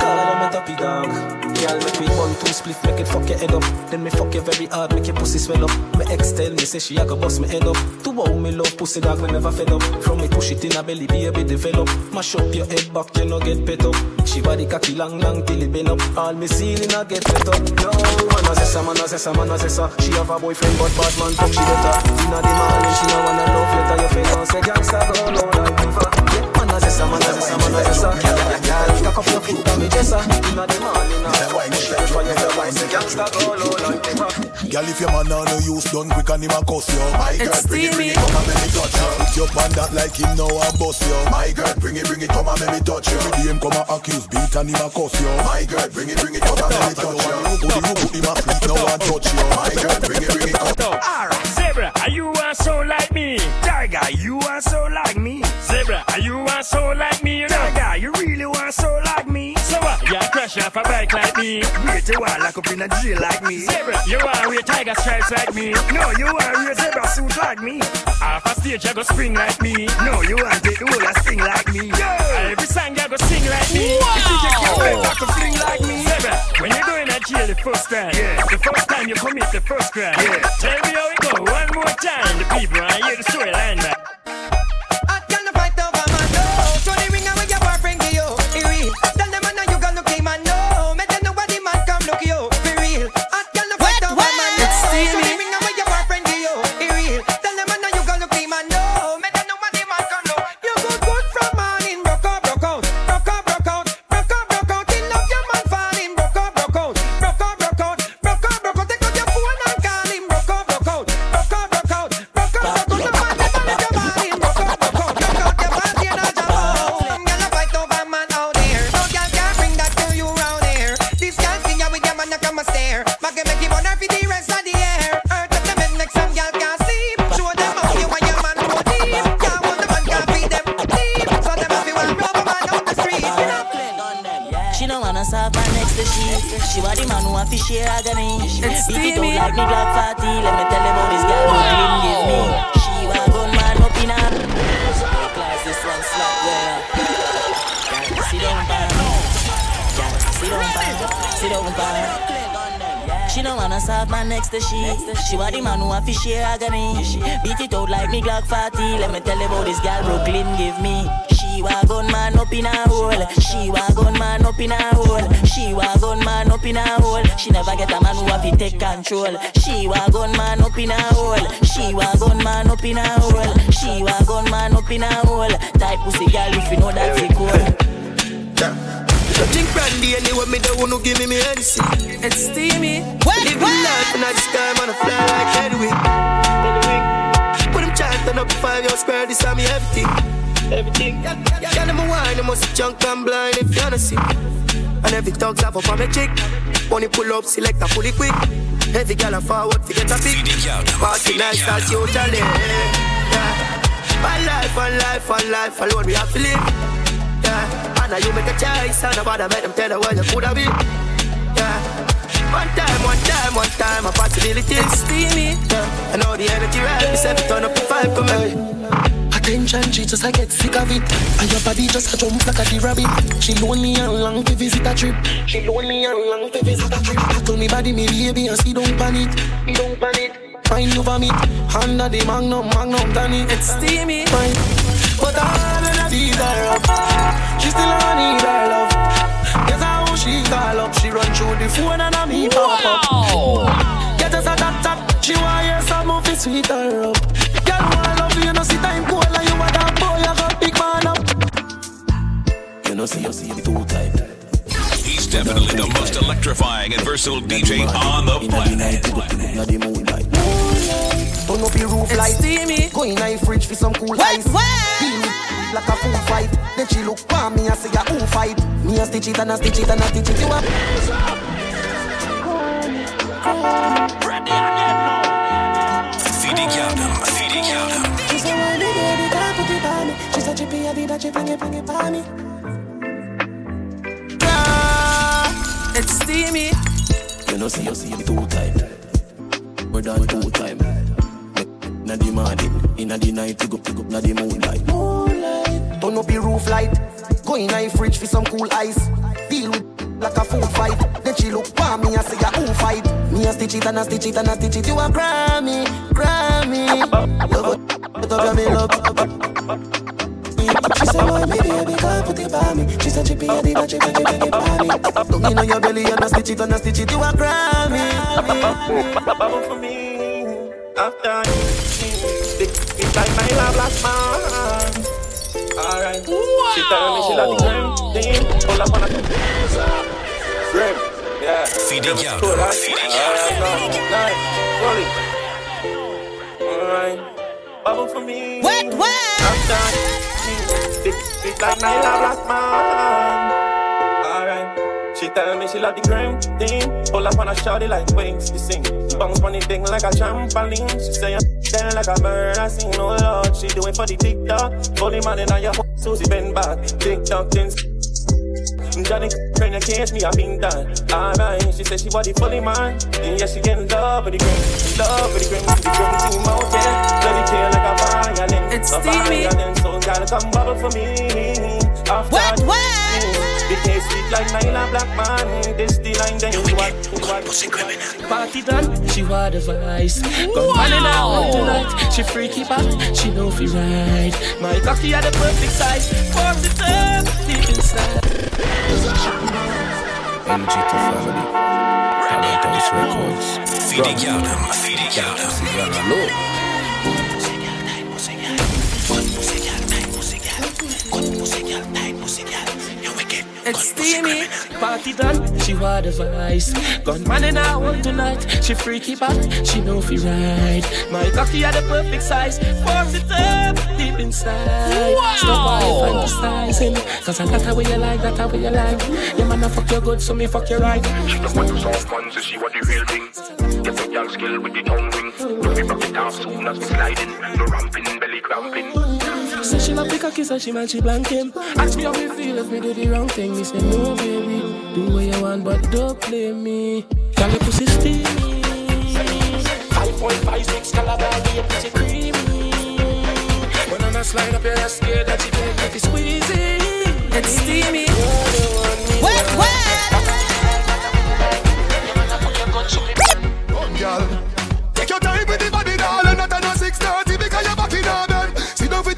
Call her me happy dog. Girl, make me one two split, make it fuck your head up. Then me fuck you very hard, make your pussy swell up. My ex tell me, say she a go bust me head up. To wow me love pussy dog, me never fed up. From me push it in a belly, baby develop. Mash up your head back, you no get pet up. She body cocky long, long till it bend up. All me ceiling I get pet up. No, man a zessa, man a zessa, man a zessa. She have a boyfriend, but bad man fuck she better. Inna the morning, she no wanna love letter. You feel no say gangsta go low like river. Yeah, man a zessa, man a zessa, man a zessa. Girl, cock up your foot and me jessa. Uh, Inna the morning, I wine it like fire. You wine say gangsta go low like river. Girl, if your man no use done quick and him a cuss you My girl, bring it, bring it, come and make me touch you Put your band that like him now a bust you My girl, bring it, bring it, come and make me touch you Every day him come and accuse beat and him a cuss you My girl, bring it, bring it, come and make me touch you Put the you put him a feet now and touch you My girl, bring it, bring it, come Alright, Zebra, are you want so like me? Tiger, you want so like me? Zebra, are you want so like me? Tiger, you really want so like me? So what? You crash off a bike like me? Wait a while, lock up in a jail like me. Zebra, you want wear tiger stripes like me? No, you want wear zebra suit like me? Off a stage, you go spring like me? No, you want take the whole a sing like me? Yeah. Every song you go sing like me? You think you can better to fling like me? Zebra, when you go in a jail the first time, yeah. the first time you commit the first crime, yeah. tell me how it go one more time. The people I hear the storyline back. Man who want to share agony. Beat it like me Glock 40. Let me tell you about this girl who clean give me. She want gun man up in her. Class this one slap. Girl, sit down. Girl, sit down, pan. Sit down, pan. She don't wanna serve my next to she. She want the man who want to share agony. Beat it out like me Glock 40. Let me tell you about this girl Brooklyn give me. She wa gun man up in a hole. She wa gun man up in a hole. She wa gun man up in a hole. She never get a man who have to take control. She wa gun man up in a hole. She wa gun man up in a hole. She wa gun man up in a hole. Type pussy girl if you know that's it cool. Drink brandy anyway, me the one who give me me Hennessy. It's steamy. Live life in the sky, man, I fly like Hedwig. Put them chant on up five years square, this time me everything. Everything. Yeah, a wine, them must junk and blind if you wanna see. And every dog's have up on my chick. Money pull up, select a fully quick. Every girl a forward, to get a pick. Party nice, as you tell. Yeah. One life, one life, one life, alone we have to live. Yeah. And now you make a choice, and nobody make them tell you where you coulda be. Yeah. One time, one time, one time, a possibility. It's steamy. Yeah. I know the energy right. Me say turn up the five, come on. Attention, she just I get sick of it. And your body just a jump like a the rabbit. She lonely and long to visit a trip. She lonely and long to visit a trip. I told me body, me baby, and she don't panic. Me don't panic. Find you vomit. Under the magnum, magnum, Danny. It's steamy. Fine. But I wanna beat her up. She still a need her love. Guess how she call up. She run through the phone and I me pop up. Get us a tap tap. She want hear some of it sweet her up. Know, see, you see, me too tight. He's definitely the most electrifying and versatile DJ on the planet. Turn up your roof light. steamy. Go in a fridge for some cool ice. Feel me like a fool fight. Then she look for me and say a who fight. Me a stitch it and a stitch it and a stitch it. You up? Feeding Countdown, Feeding Countdown. She say when the baby can't put it on me. She say chippy a did a chippy it, bring it on me. It's steamy. You know, see, you see, me too tight. We're done two time. Inna the morning, inna the night, you go pick up na the moonlight. Moonlight. Turn up your roof light. Go in a fridge for some cool ice. Deal with like a food fight. Then she look for me and say, "Ya who fight?" Me a stitch it and a stitch it and a stitch it. You a Grammy, Grammy. Love it, love your me love. She said, boy, maybe I be can't put it by me. She said, chippy, I did that, chippy, chippy, chippy, by me. Look in on your belly and a stitch it and a stitch it. You a Grammy. Bubble for me. After Stick it like my love last man. Alright. She tell me she love the grim thing. Pull up on a grim. Yeah. Feeding Grim out, school, right? feeding Alright, no, nice. Fully. Alright. Bubble for me. Wet, wet. After Stick it like love last man. Alright. She tell me she love the gram thing. Pull up on a shawty like wings to sing. Bounce on the thing like a trampoline. She say I'm then like a bird. I scene. no lord, she do it for the TikTok. Fully man in your Susie bend back. TikTok things. Johnny trying to catch me, I've been done. Alright, she said she body fully mine. And yeah, she in love with the gram, in love with the gram, the gram team out there. Let it kill like a violin, It's a steamy. violin. So gotta come bubble for me. After Wet, wet. The case sweet like nylon black man. Eh, this the line, then you what, what, Party done, she want the vice. Gun man in her tonight. She freaky back, she know fi ride. My cocky had the perfect size. Form the turn deep inside. MG to family. Paradise Records. Feeding out him, feeding out him. It's steamy, party done. She want the vice. Gun man in her own tonight. She freaky back, she know fi ride. My cocky had the perfect size. Form the turn deep inside. Stop all fantasizing. Cause I got how you like, that how you like. Yeah, man, I fuck you good, so me fuck you right. She want to some fun, so she want the real thing. Get some young skill with the tongue ring. Don't be rock it off soon as we sliding. No ramping, belly cramping. Say she love the cocky, so she man she blank him. Ask me how me feel if me do the wrong thing. Me say no, baby, do what you want, but don't play me. Girl, your pussy steamy. Five point five six caliber, your pussy creamy. When I'm a slide up, you're not scared that you can't get it squeezy. It's steamy. Wet, wet. Girl, take your time with the body, darling. Not a no six thirty because you're back in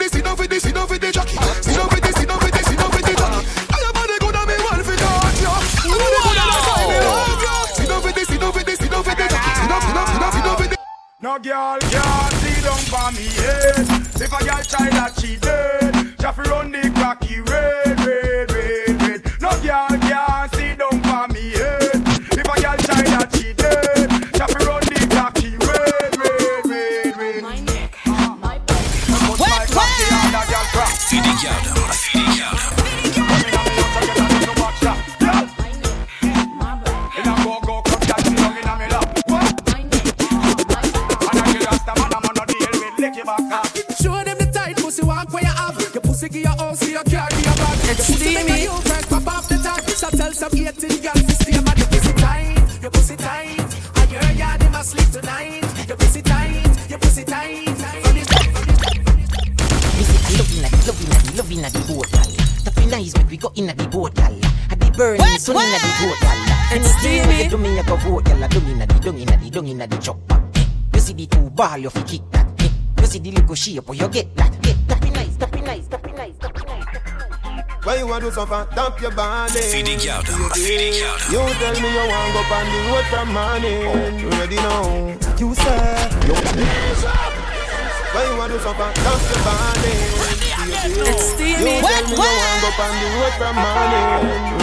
this, sit down for this, sit down for the jockey. Sit down for this, sit down for this, sit down for the jockey. And your body good and me want for touch you. Your body good and I say me love you. Sit down for this, sit down for this, sit down for the jockey. Sit down, sit down, sit down, sit down for the. No girl can't sit down for me head. If a girl try that she dead, she have to run the cocky red, red, You first pop off the top. So tell some 18 girls to stay mad. Your pussy tight, your pussy tight. And your yard they must sleep tonight. Your pussy tight, your pussy tight. From this- Me say I love the, love inna the, love inna the boat, gal. Tapping nice, make we go inna the boat, gal. I be burning, sun inna the boat, gal. Where you do me, you go vote, gal. Dung inna the, dung inna the, dung inna the chopper. You see the two ball, you fi kick that. You see the little shape, you get that. Get Why you want to suffer? Dump your body. Feeding out him, feeding out him. You tell me you want to go on the road from morning. Ready now? You say. You Why you want to suffer? Dump your body. It's steamy. You tell me you want to go on the road from morning.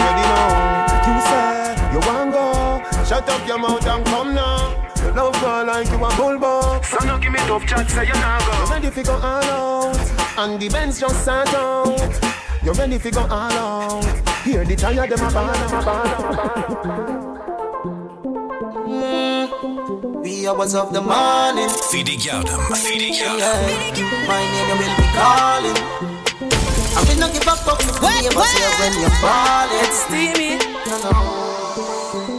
Ready now? You say. You want go? Shut up your mouth and come now. Your love girl like you a bulldog. So no give me tough chat, say you nah You go. ready fi go all out And the Benz just start out You ready fi go all out Hear the tire them a ball, a ball, them a ball. Mm. We hours of the morning. Feeding out him, feeding out him. My name will be calling. I will not give a fuck if the neighbors hear when you're falling. Steamy. No, no.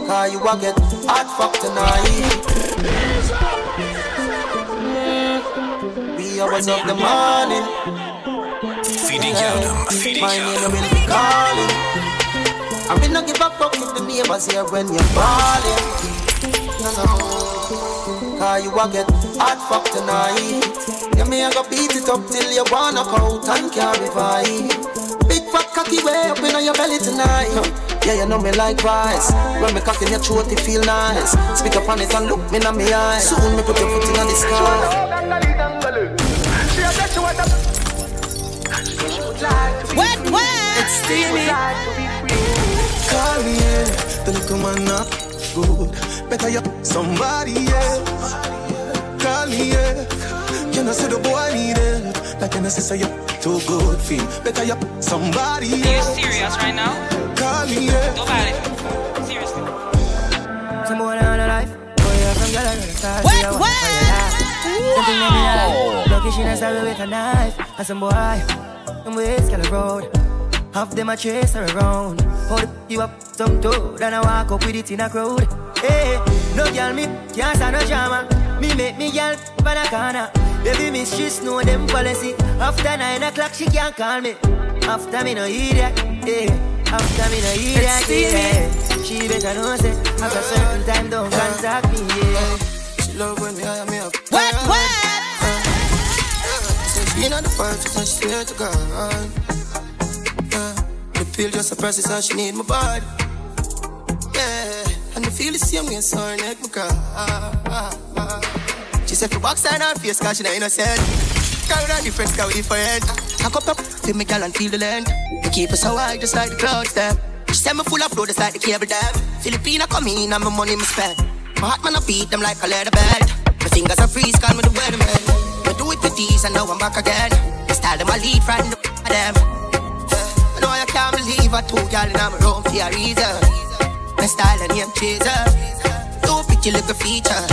Cause you will get hot fuck tonight. Mm. We hours of the morning. Feeding out him, feeding My out name will be calling. I mean, no give a fuck if the neighbors here when you're balling. No, no. Cause you a get hot fuck tonight. Yeah, me I go beat it up till you wanna out and carry vibe. Big fat cocky way up in your belly tonight. Yeah, you know me like rice. When me cock in your throat, it feel nice. Speak up on it and look me in my eyes. Soon me put your foot in the sky. Wet, wet. It's steamy. Call me, yeah. The little man not good. Better you somebody else. Call me, yeah. You know, say the boy need it. Like you know, say you too good feel. Better you somebody else. Are you serious right now? Call me, yeah. Nobody. Seriously. Some boy on a life. Boy, you're I'm gonna start. Wet, wet. Something made me. Lucky she not stab with a knife. And some boy, them ways can road. Half them a chase her around. Hold you up some toad and I walk up with it in a crowd. Hey, no girl me can't stand no drama. Me make me girl by the corner. Baby miss she know them policy. After nine o'clock she can't call me. After me no hear that. Hey, after me no hear that. Yeah. She better know say after certain time don't contact me. Yeah. She love when me hire me up. Wet, wet. Being on the first, I swear to God. Yeah. The pill just a process and she need my body. Yeah. And I feel the same way, so her neck, my car. She said, for box on her face, cause she not innocent. Girl, not different, cause we different. I cup up, feel me gal and feel the land. We keep us so high, just like the clouds, them. She said me full of flow, just like the cable dam. Filipina come in, and my money me spend. My heart man, I beat them like a leather belt. My fingers are freeze, call me the weatherman. I do it with ease, and now I'm back again. The style them I lead from the them. I know I can't believe I told y'all in my room for a reason. My style and name chaser. Two pretty little features.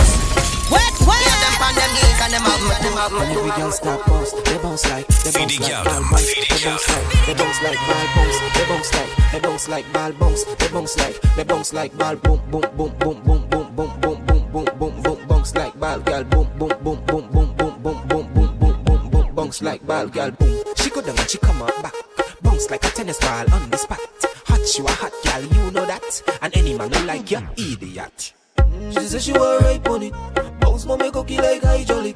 Wet, wet. Yeah, them on them knees and them have them have Every girl start bounce, they bounce like, they bounce like ball bounce, they bounce like, they bounce like ball bounce, they bounce like, they bounce like ball bounce, they bounce like, they bounce like ball boom boom boom boom boom boom boom boom boom boom boom boom bounce like ball girl boom boom boom boom boom boom boom boom boom boom boom boom bounce like ball girl boom. She go down and she come out back, bounce like a tennis ball on the spot. Hot you a hot girl, you know that, and any man who like you idiot. She said she was right on it. Bounce my make cookie like I jolly.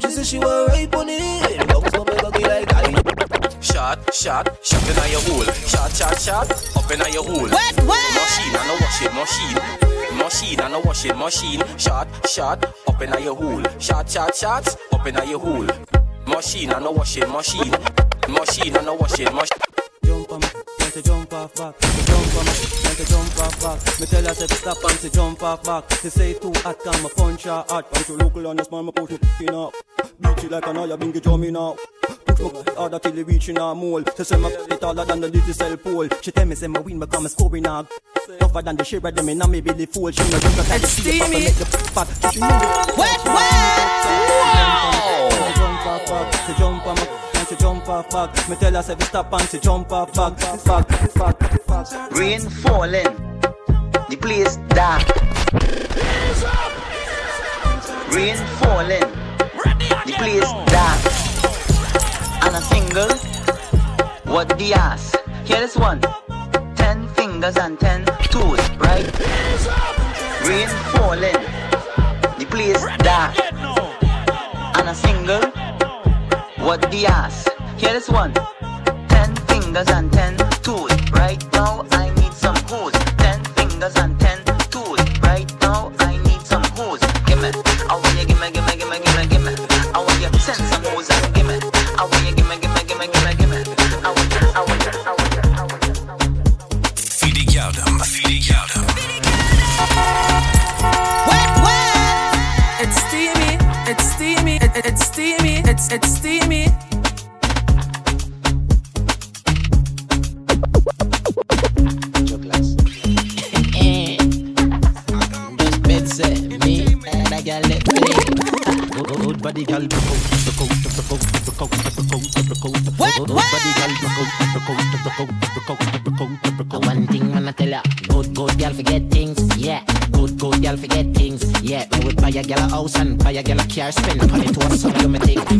She said she was right on it. Bounce my make cookie like I. Shot, shot, shot in your hole. Shot, shot, shot, up in your hole. Wet, wet. Machine and a washing machine. Machine and a washing machine. Shot, shot, up in your hole. Shot, shot, shot, up in your hole. Machine and a washing machine. Machine and a washing machine. Jump on me, like to jump off back. She jump on me, like to jump off back. Me tell her say to stop and she jump off back. She say too hot, can me punch her hot. Punch her local on the small, me push me in up. Beat it like an oil, bingy drumming now. Push me harder till it reach in her mole. She say me it taller than the digital pole. She tell me say me win, me come scoring now. Tougher than the shit right them in a me belly full. She me drink a It's steamy. Fat, she know the Wet, wet. She jump off back, she jump on me, and jump off back. Me tell her say to stop and she jump off. Back, back, back. Rain falling, the place dark. Rain falling, the place dark. And a single, what the ass? Here is one. Ten fingers and ten toes, right? Rain falling, the place dark. And a single, what the ass? Here is one. Ten fingers and ten toes. Right now I need some hose. Ten fingers and ten play. Good body out. One thing I'ma tell ya, good good girl forget things, yeah. Good good girl forget things. Yeah, me would buy a girl a house and buy a girl a car, spend money to a son.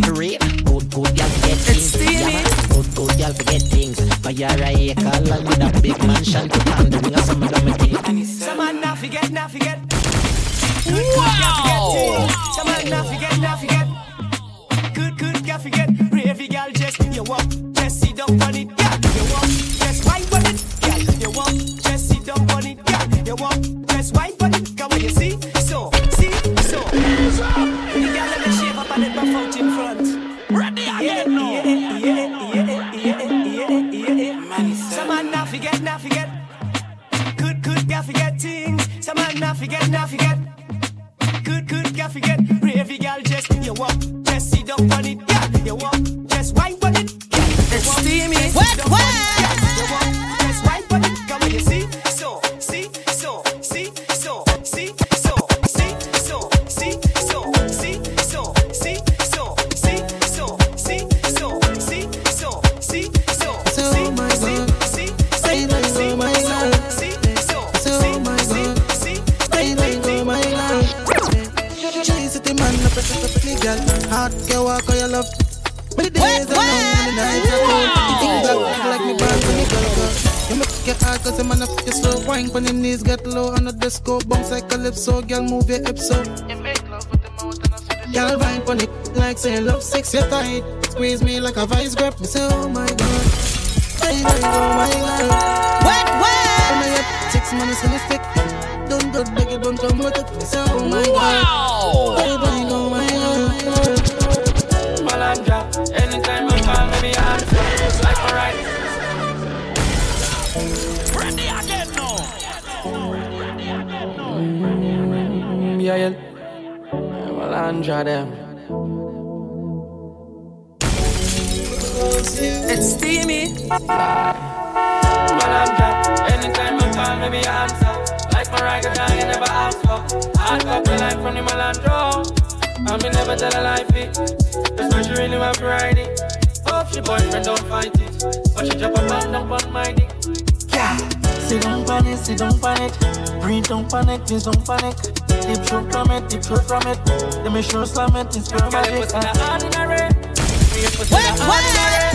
Breathe down please don't panic. Deep throat from it, deep throat from it. Let me show slam it, it's pure Girl, magic. you put the ordinary. Me you put in the ordinary.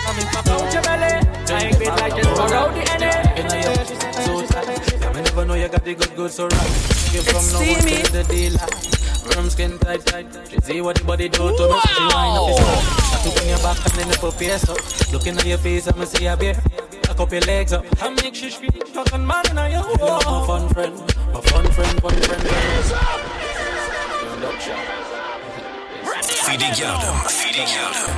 Come in, pop out your belly. I ain't been like this, pour out the energy. So tight. Yeah, me never know you got the good, good, so right. Give from no one to the dealer. Firm skin tight, tight. She see what the body do to me. She wind up his I took on your back and then the face up. Looking at your face, I'ma see a beer. Cock up your legs up. I make she scream, fucking man in your You know my fun friend, my fun friend, fun friend. friend. Feeding Yaldum, feeding Yaldum.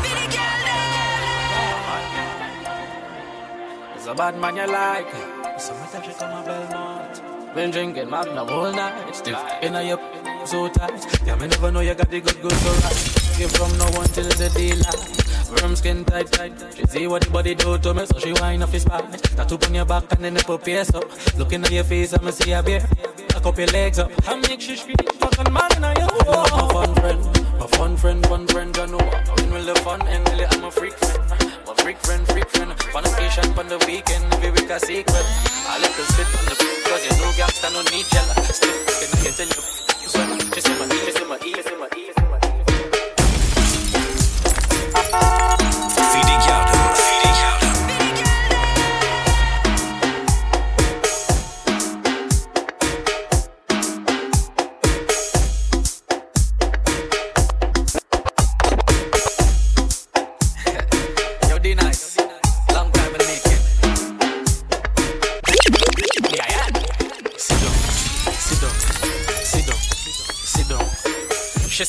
It's a bad man you like. Sometimes she come a Belmont. Been drinking Magnum all night. Stiff in a your so tight. Yeah, me never know you got the good, good, so right. Give from no one till the daylight. Firm skin tight, tight. She see what the body do to me, so she wind off his back. Tattoo on your back and then the face up. Looking at your face, I'ma see a beer. Cock up your legs up. I make she scream, fucking man in your You know my fun friend, my fun friend, fun friend. You know when will the fun end? Really, I'm a freak friend, my freak friend, freak friend. Fun occasion on the weekend, every week a secret. A little spit on the beat, cause you know gangsta no need jelly. Still, can I tell you? Sweat, just in my ear, just in my ear, just in my ear. Feeding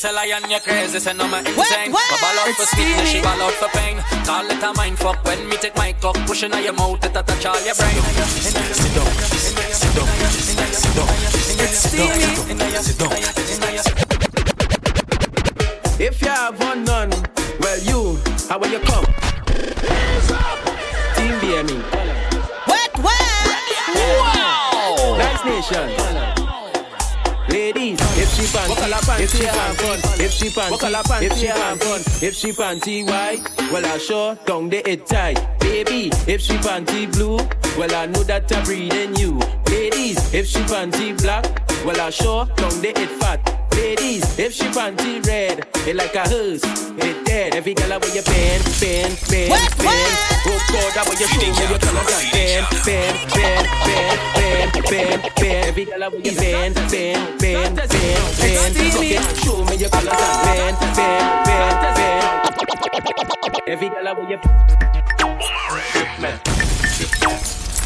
down. She say lion, you crazy, say no man insane. But ball out for sweetness, she ball out for pain. Call it a mind fuck when me take my cock, pushing on your mouth, it a touch all your brain. Sit down, sit down, sit down, sit down, sit down, sit down. If you have one none, well you, how will you come? Team BME. Wet, wet. Wow. Nice nation. Ladies, if she panty, if she have if she panty, if she have if she panty white, well I sure tongue the it tight. Baby, if she panty blue, well I know that I'm breeding you. Ladies, if she panty black, well I sure don't they it fat. Ladies, if she panty red, it like a hearse, it dead. Every girl where you bend, bend, bend, bend. Oh God, that way you show me your colors and bend, bend, bend, bend, bend, bend, bend. Every girl where you bend, bend, bend, bend, bend. Okay, show me your colors and bend, bend, bend, bend. Every girl where you.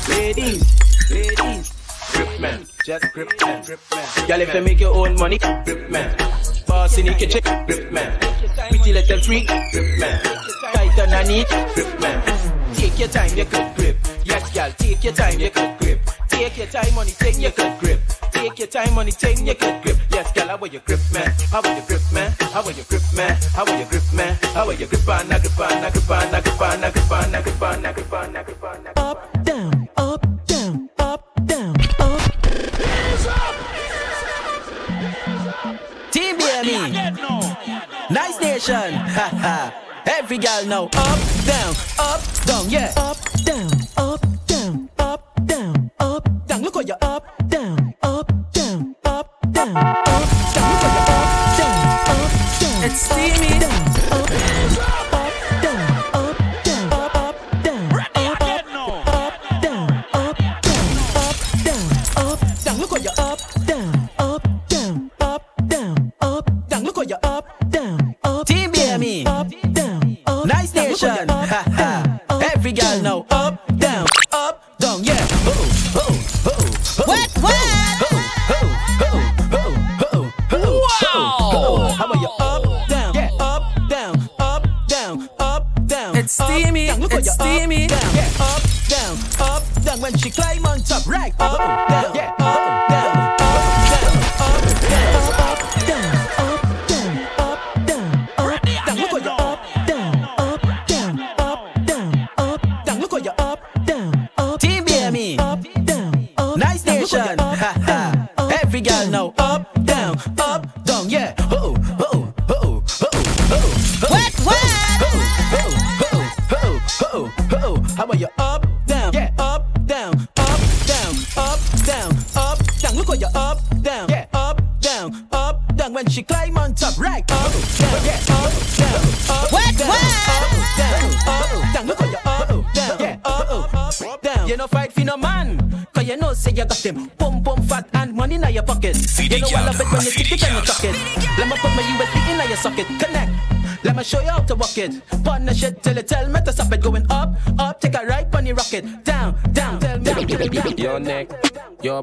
Ladies, ladies. Grip man, just grip man, grip man. Girl, if you make your own money, grip man. Boss in the kitchen, grip man. Pretty little freak, grip man. Tight on her knee, grip man. Take your time, you could grip. Yes, girl, take your time, you could grip. Take your time on the thing, you could grip. Take your time on the thing, you could grip. Yes, girl, how will you grip, man? How will you grip, man? How will you grip, man? How will you grip, man? How will you grip on, a grip on, a grip on, a grip on, a grip on, a grip on, a grip on, a grip on, Up, down, up, Team BME. Nice nation. Every girl know up, down, up, down, yeah. Up, down, up, down, up, down, up, down. Look how you up, down, up, down, up, down, up, down. Look how you up, down, up, down. It's steamy.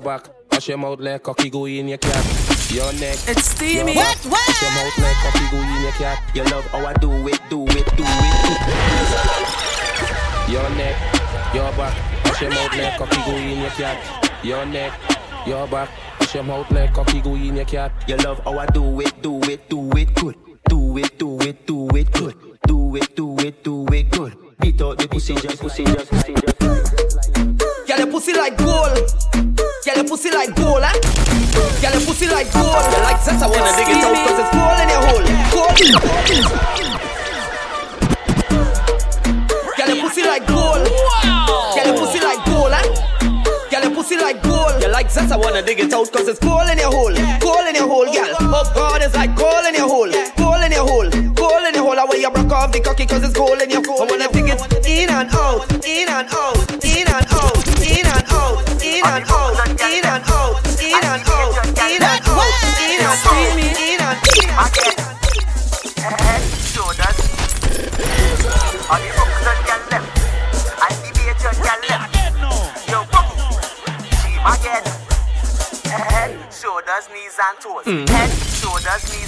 Back, wash your mouth like cocky go in your cat. Your neck, It's steamy. your back, What, what? wash your mouth like cocky go in your cat. You love how I do it, do it, do it. Your neck, your back, wash your mouth like cocky go in your cat. Your neck, your back, wash your mouth like cocky go in your cat. You love how I do it, do it, pussy like gold, eh? Girl, your pussy like gold. You like sex, I wanna dig it out cause it's gold in your hole. Gold. Girl, your pussy like gold. Girl, your pussy like gold, eh? Girl, your pussy like gold. You like sex, I wanna dig it out cause it's gold in your hole.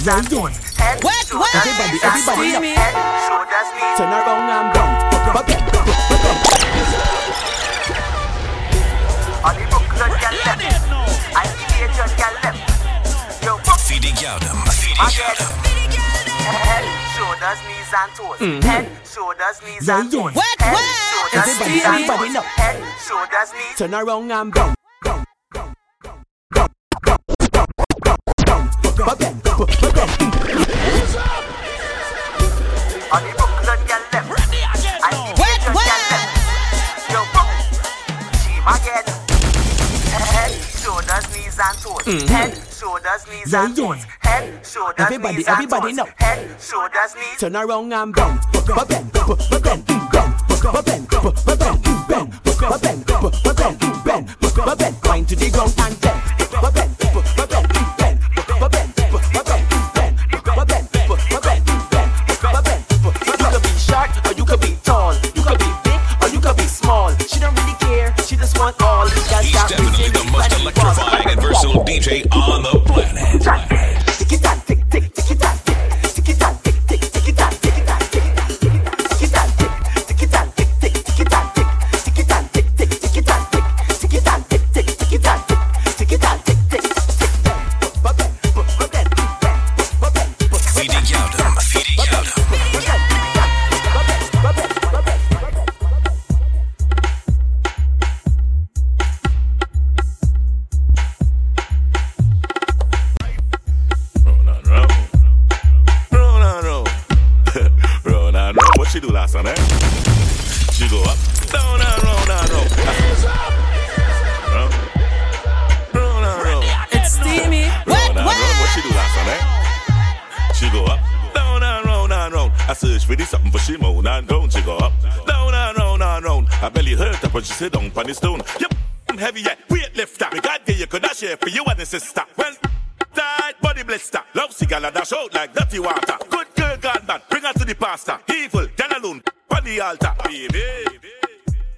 That's doing. What? What? Everybody, everybody, everybody. Turn around and bounce. Feed the girl them. Feed the. Head, shoulders, knees and toes. Mm-hmm. Head, shoulders, knees and toes. What? What? Everybody, everybody, now. Head, shoulders, knees. Turn around and bounce. Yeah. Yeah. Head, shoulders, everybody, knees everybody and know. Head, shoulders, knees. Turn around and bend, bend, bend, bend, bend, bend, bend, bend, bend, bend, bend, but she sit down on the stone. Yep, heavy yet, weight lifter. We got there, you could not share for you and the sister. Well, tight body blister. Love cigar dash out like dirty water. Good girl gone bad, bring her to the pastor. Evil, girl alone, on the altar. Baby,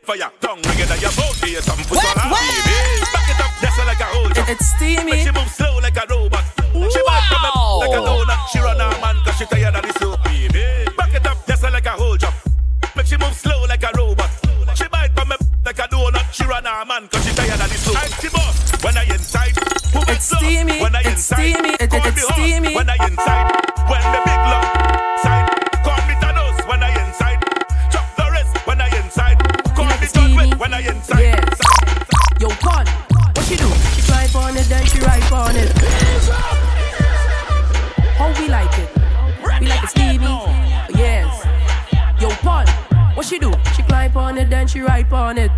fire, tongue together, your mouth, something for swallow. Baby, back it up, just like a hold It's steamy. Make she move slow like a robot. She might come up like a donut. She run her man cause she tired of the a donut. She run her man cause she tired of the the boss when I inside. It It's slow steamy, when I it's inside. steamy, it- Call it's steamy. when I inside. When the big long side. Call me Thanos when I inside. Chuck Norris when I inside. Call me John when I inside. Yo, con, oh, what she do? She climb on it, then she ride on it. How we like it? We like it steamy. Yes. Yo, pon, what she do? She climb on it, then she ride on it.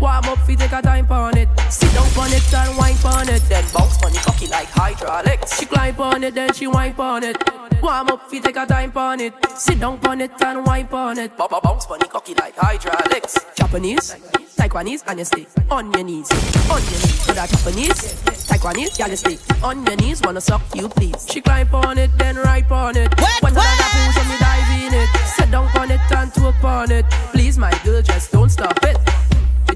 Warm up, fi take a time on it. Sit down on it and wine on it. Then bounce on it, cocky like hydraulics. She climb on it, then she wine on it. Warm up, fi take a time on it. Sit down on it and wine on it. Ba- ba- Bounce on it, cocky like hydraulics. Japanese, Taiwanese, and you stay on your knees, on your knees. For that Japanese, Taiwanese, y'all stay on your knees. Wanna suck you, please. She climb on it, then ride on it. When the other me dive in it. Sit down on it and talk on it. Please, my girl, just don't stop it.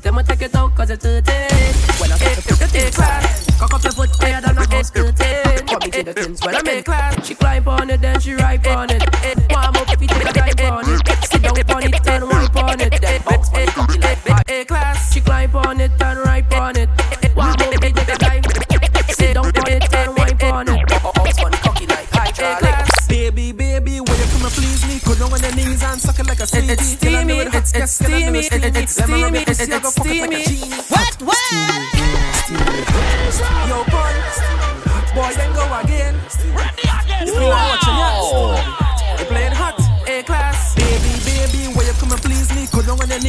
It I'ma take it out cause it's dirty. When I start to put the class. Cock up your foot higher than I go skirting Come into the things when I'm in. Class She climb on it then she ride on it. Warm up if you take a dive on it. Sit down on it and wipe on it. Then bounce on it like A class. She climb on it and ride on it suck like a CD. It's steamy, it's, it's steamy, it's steamy, it's steamy. What, what? Yo, boy, boy, then go again. Again. Wow.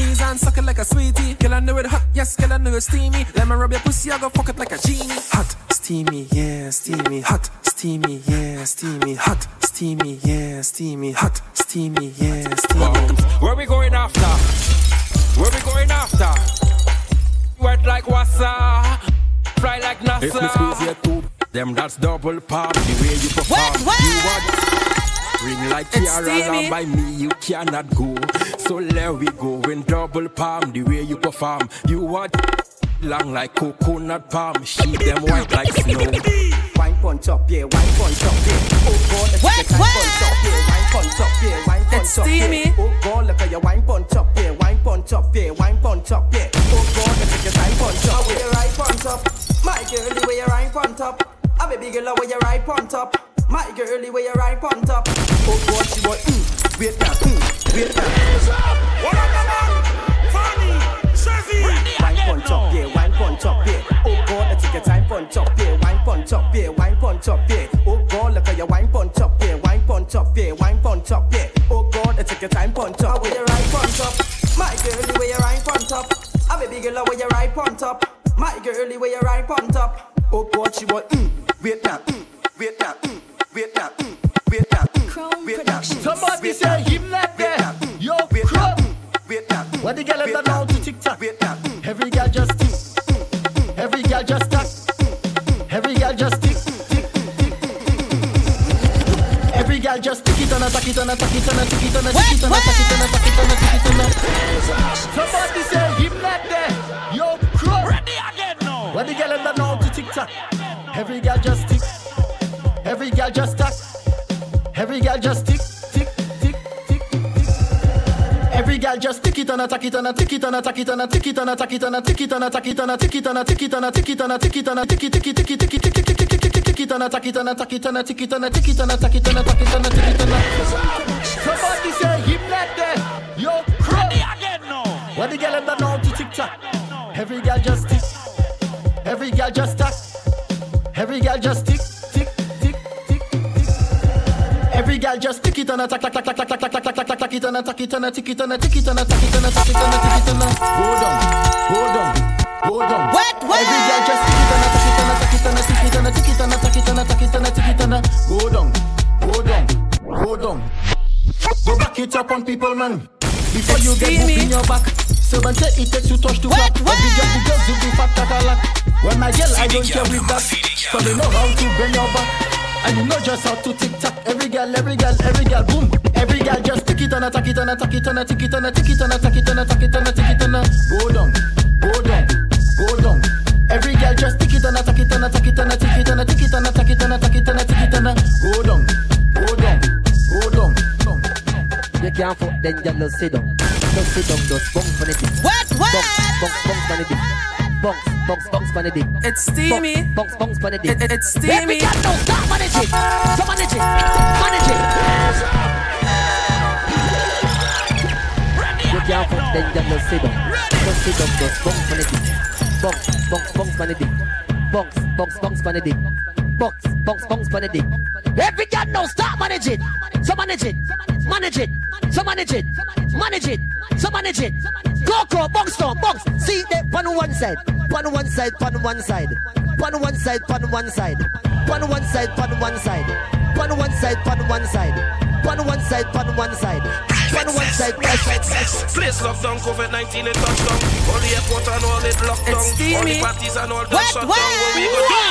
Knees and suck it like a sweetie. Girl, I know it hot, yes, girl, I know it's steamy. Let me rub your pussy, I go fuck it like a genie. Hot, steamy, yeah, steamy. Hot, steamy, yeah, steamy. Hot, steamy, yeah, steamy. Hot, steamy, yeah, steamy. Where we going after? Where we going after? Wet like wassa, fly like NASA. If me squeeze your two, them that's double palm. The way you perform, you want ring like It's Kiara steamy. and by me you cannot go. So there we go in double palm. The way you perform, you want long like coconut palm. Sheet them white like snow. Wine punch up, yeah, wine punch up, yeah. Oh God, let's What, get time what? punch up, yeah, wine punch up, yeah, wine punch It's up, yeah. Oh God, look at your wine punch up, yeah, wine punch up, yeah, wine punch up, yeah. Oh God, let's get time punch up, Where yeah. you ride on top, my girl, the way you ride on top. A baby girl, where you ride on top, my girl, the way you ride on top. Oh God, she want, mm, wait now, mm, wait now. What Wine punch up, yeah, wine punch up, yeah. Oh God, let's get time punch up, yeah, wine punch up, yeah, wine punch up, yeah. Oh God, look at your wine punch up, yeah, wine punch up, yeah, wine punch up, yeah. Oh God, let's get time punch up, Where you ride on top, my girl, the way you ride on top. A baby girl, where you ride on top, my girl, the way you ride on top. Oh, God, she was, mm, wait now, mm, wait now, mm, wait now, mm, wait now, mm, wait now. Somebody say him like that. Yo, crop. Wait now. What the girl ever know to TikTok? Every girl just tick. Every girl just tack. Every girl just tick. tick, tick, tick. Every girl just tick it and attack it and attack it and attack it and attack it and attack it and attack it and attack it and Somebody say him like that. Yo, crop. Ready again now. What the girl ever know to TikTok? Every girl just tick. Every girl just tack. Every girl just tick, tick, tick, tick, tick. Every girl just tick it and attack it and attack it and attack it and attack it and attack it and attack it and attack it and attack it and attack it and attack it and attack it and attack it tick it tick it tick it tick it tick it tick it tick it and attack it and attack it and attack it and attack it and attack it and attack it and attack it and Somebody say him like that. Yo, now. What the girl ever know to TikTok? Every girl just tick. Every girl just tack. Every girl just tick, tick, tick, Every girl just tick it and attack, attack, attack, attack, attack, attack, attack, attack it and attack it and attack it and attack it and attack it and attack it and attack it and go down, go down, go down. What? What? Every girl just tick it and attack it and attack it and attack it and attack it and attack it and attack it and attack it and go down, go down, go down. Go back it up on people, man. Before you get moving your back. Seven take it takes to touch it what? What? Every girl, the girls do be fat like a lot. When I yell, I don't care with that. So they know how to bend your back. And you know just how to tick tock. Every girl, every girl, every girl, boom. Every girl just tick it on a tack it on a tack it on a tick it on a tick it on a tack it on a tack it on a tick it on a go down, go down, go down. Every girl just tick it on a tack it on a tack it on a tick it on a tick it on a tack it on a tack it on a tick it on a go down, go down, go down. You can't fuck then you no sit down, no sit down, just bump on the dick. What what? Bump, bump, bump on the dick. Bump bounce, bounce on the dick. It's steamy. Bounce, bounce, on the dick. It- it's Every steamy. girl now start manage it. So manage it, manage it. You can't fuck, then you just sit down. Just sit down, just bounce on the dick. Bounce, bounce, bounce on the dick. Bounce, bounce, bounce on the dick. Bounce, bounce, bounce on the dick. Every girl now start manage it. So manage it, manage it, so manage it, manage it, so manage it. Go, go, down, bounce. See that on one side, Pan one side, pan one side. Pan one side, pan one side. Pan one side, pan one side. Pan one side, pan one side pan one side, pan one side. Pan one side. Place lockdown, COVID 19 and touchdown. All the airport and all it locked down. All the parties and all that shut down. What we gonna do?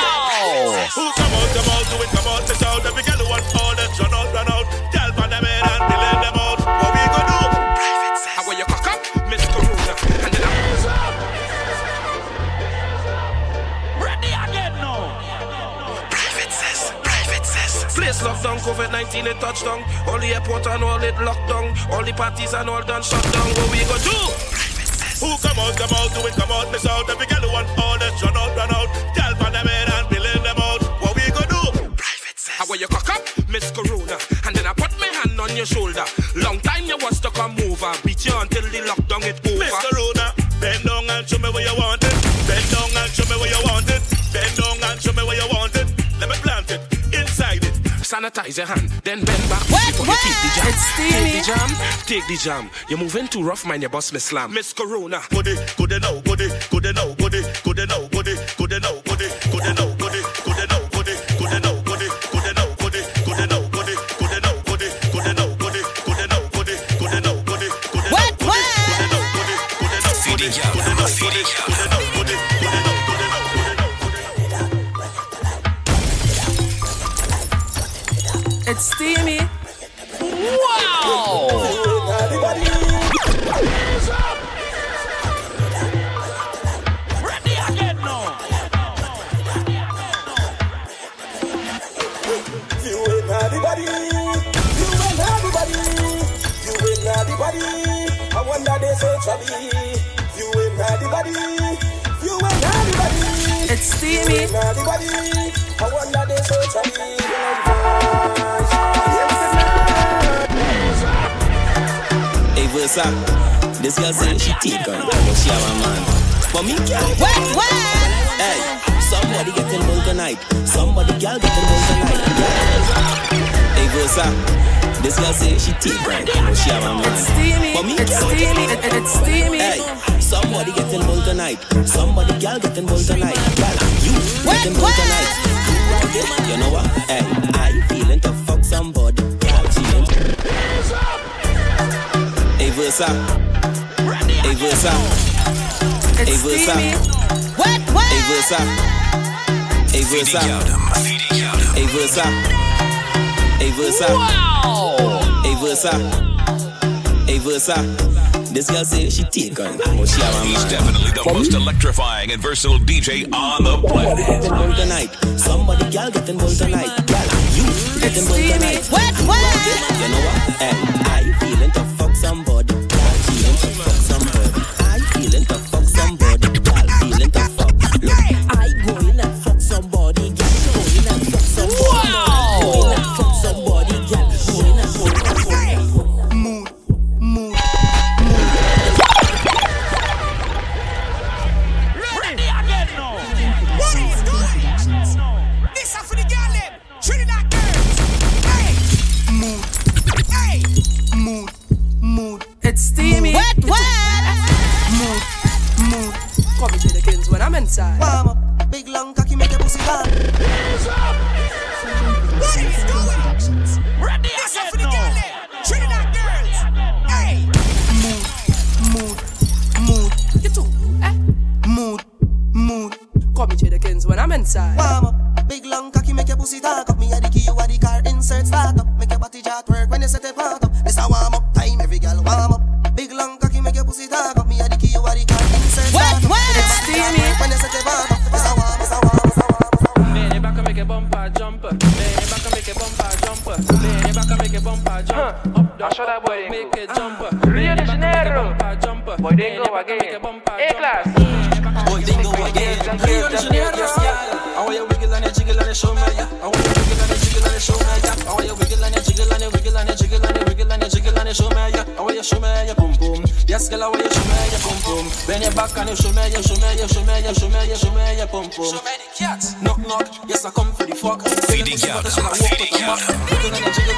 Who come out, come out, do it, come out, to shout. Every girl who wants all that, run out, run out. Tell them in and they let them out. What we gonna do? Sex. Place locked down, COVID-19 it touched down. All the airport and all it locked down. All the parties and all done shut down. What we go do? Who come out, come out, do it, come out, miss out. Every girl who want all that, run out, run out. Girl pan them in and billing them out. What we go do? How will you cock up, Miss Corona? And then I put my hand on your shoulder. Long time you was to come over. Beat you until the lockdown it over. Miss Corona, bend down and show me where you want it. Bend down and show me where you want it. Bend down and show me where you want it sanitize your hand, then bend back. Before you take the jam. It's. Take the jam. Take the jam. You're moving too rough, man. Your boss miss slam. Miss Corona. Now, now, now, steamy. Wow! You ain't. You ain't. You ain't You ain't. You ain't. It's steamy. You ain't. I wonder they. Hey Versa, this girl say she take on, but she have a man. But me can't. What? What? Hey, somebody get involved tonight. Somebody girl get involved tonight. Hey Versa, This girl say she take right, but she have a man. It's steamy, But me it's steamy, it- it- it's steamy. Hey, Somebody getting bull tonight. Somebody girl getting bull tonight. Girl, you getting bull tonight. You know what? Hey, I feeling to fuck somebody. Girl, she feeling. Hey, Versa. Hey, Versa. Hey, Versa. What? What? Hey, Versa. Hey, Versa. Hey, Versa. Hey, Versa. Hey, Versa. Hey, Versa. This girl say she take on, but she have a He's definitely the most electrifying and versatile DJ on the planet. Tonight. Somebody girl getting bull tonight. Girl, you getting bull tonight. What? What? You know what? Hey, I feeling to fuck somebody. Fuck somebody. Kins when I'm inside. Warm up, big long cocky make your pussy gone. What is good? Ready this are for the girl them. Trinidad girls. Hey. Mood, mood, mood. You too, eh? mood, mood. Come to the kins when I'm inside. Warm up, me ya boom boom. Show me the cat. Knock knock. Yes, I come for the fuck. Feed the cat. Should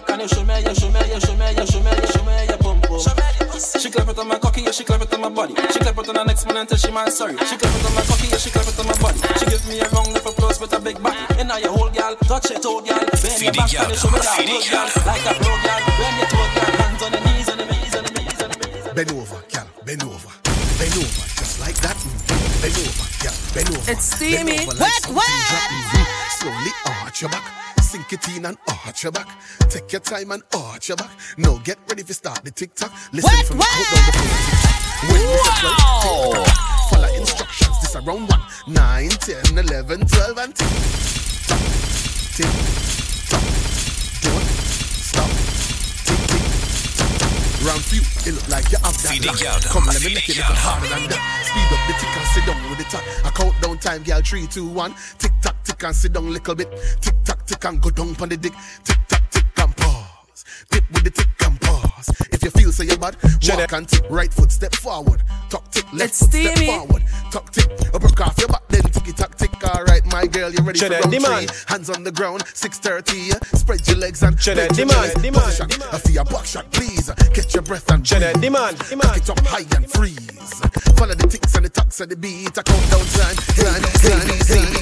show me ya, show me ya, show me ya, show me ya, boom boom. She clap it on my cocky, yeah, she clap it on my body. She clap it on the next man until she man sorry. She clap it on my cocky, yeah, she clap it on my body. She give me a round of applause with a big body. And now your whole girl, touch it, toe girl. Bend your back and you show me that road girl. Like a pro girl, bend your toe girl. Hands on the knees, on the knees, on the knees, on the knees. Bend over, girl, bend over. Bend over, just like that. Bend over, girl, bend over. It's steamy. Bend over What, something what? drop, mhm. Slowly arch your back. Sink it in and arch your back. Take your time and arch your back. Now get ready to start the tick tock. Listen What, from what? the count down the phone tick. When we say twelve, tick. Follow instructions. This around one, nine, ten, eleven, twelve, and tick tock, tick tock. Don't stop. Tick tick tock. Round few, it look like you have that. Lock. Come, let me make it look harder than that. Speed up the tick and sit down with the top. I count down time, girl. Three, two, one. Tick tock, tick and sit down little bit. Tick tock, tick and go down on the dick. Tick tock, tick and pause. Dip with the tick pause. If you feel so you're bad, walk and tick. Right foot step forward. Tuck tick, left foot step forward. Tuck tick, broke off your back, then ticky tock tick. All right, my girl, you ready Cheddar, for round demand. three? Hands on the ground, six thirty. Spread your legs and Cheddar, demand, demand, Position. demand. I feel a buck shot, please. Catch your breath and Cheddar, demand, Back it up high and freeze. Follow the ticks and the tucks and the beat. I count down time, time, time,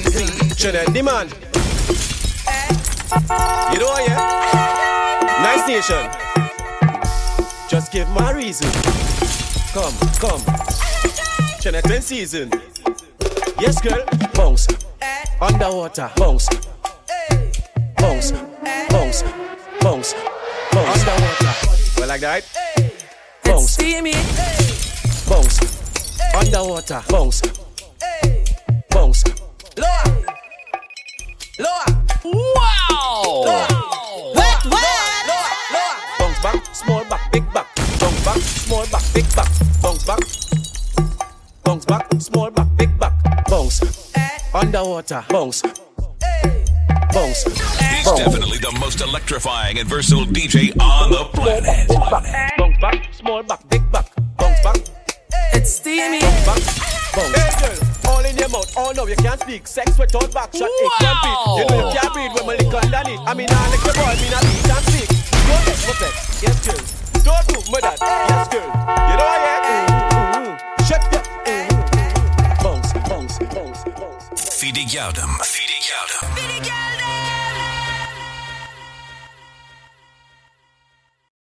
time. Cheddar, demand. You know what, yeah? Nice nation. Just give my reason. Come, come. Cheddar, ten season. Yes, girl. Bounce. Underwater. Bounce. Bounce. Bounce. Bounce. Bounce. Underwater. Well, like that. It's Bounce. steamy. Bounce. Underwater. Bounce. Bounce. Lower. Lower. Wow. What? What? Bounce back, small back, big back. Bounce back, small back, big back. Bounce back. Bounce back, small back, big back. bounce. Underwater, bounce. Bounce. He's definitely the most electrifying and versatile DJ on the planet. Bounce back, small back, big back. Bounce back. It's steamy. Bounce back. Bounce. Hey girl, all in your mouth. Oh no, you can't speak. Sex without back shot. It can't beat. You know you can't breathe when my lick underneath. I mean, I lick your boy, me not beat and speak. Don't take my. Yes, girl. Don't move my dad. Yes, girl. You know I hear? Shut up. Bounce, bounce, bounce, bounce. Fidi Galdem. Fidi Galdem.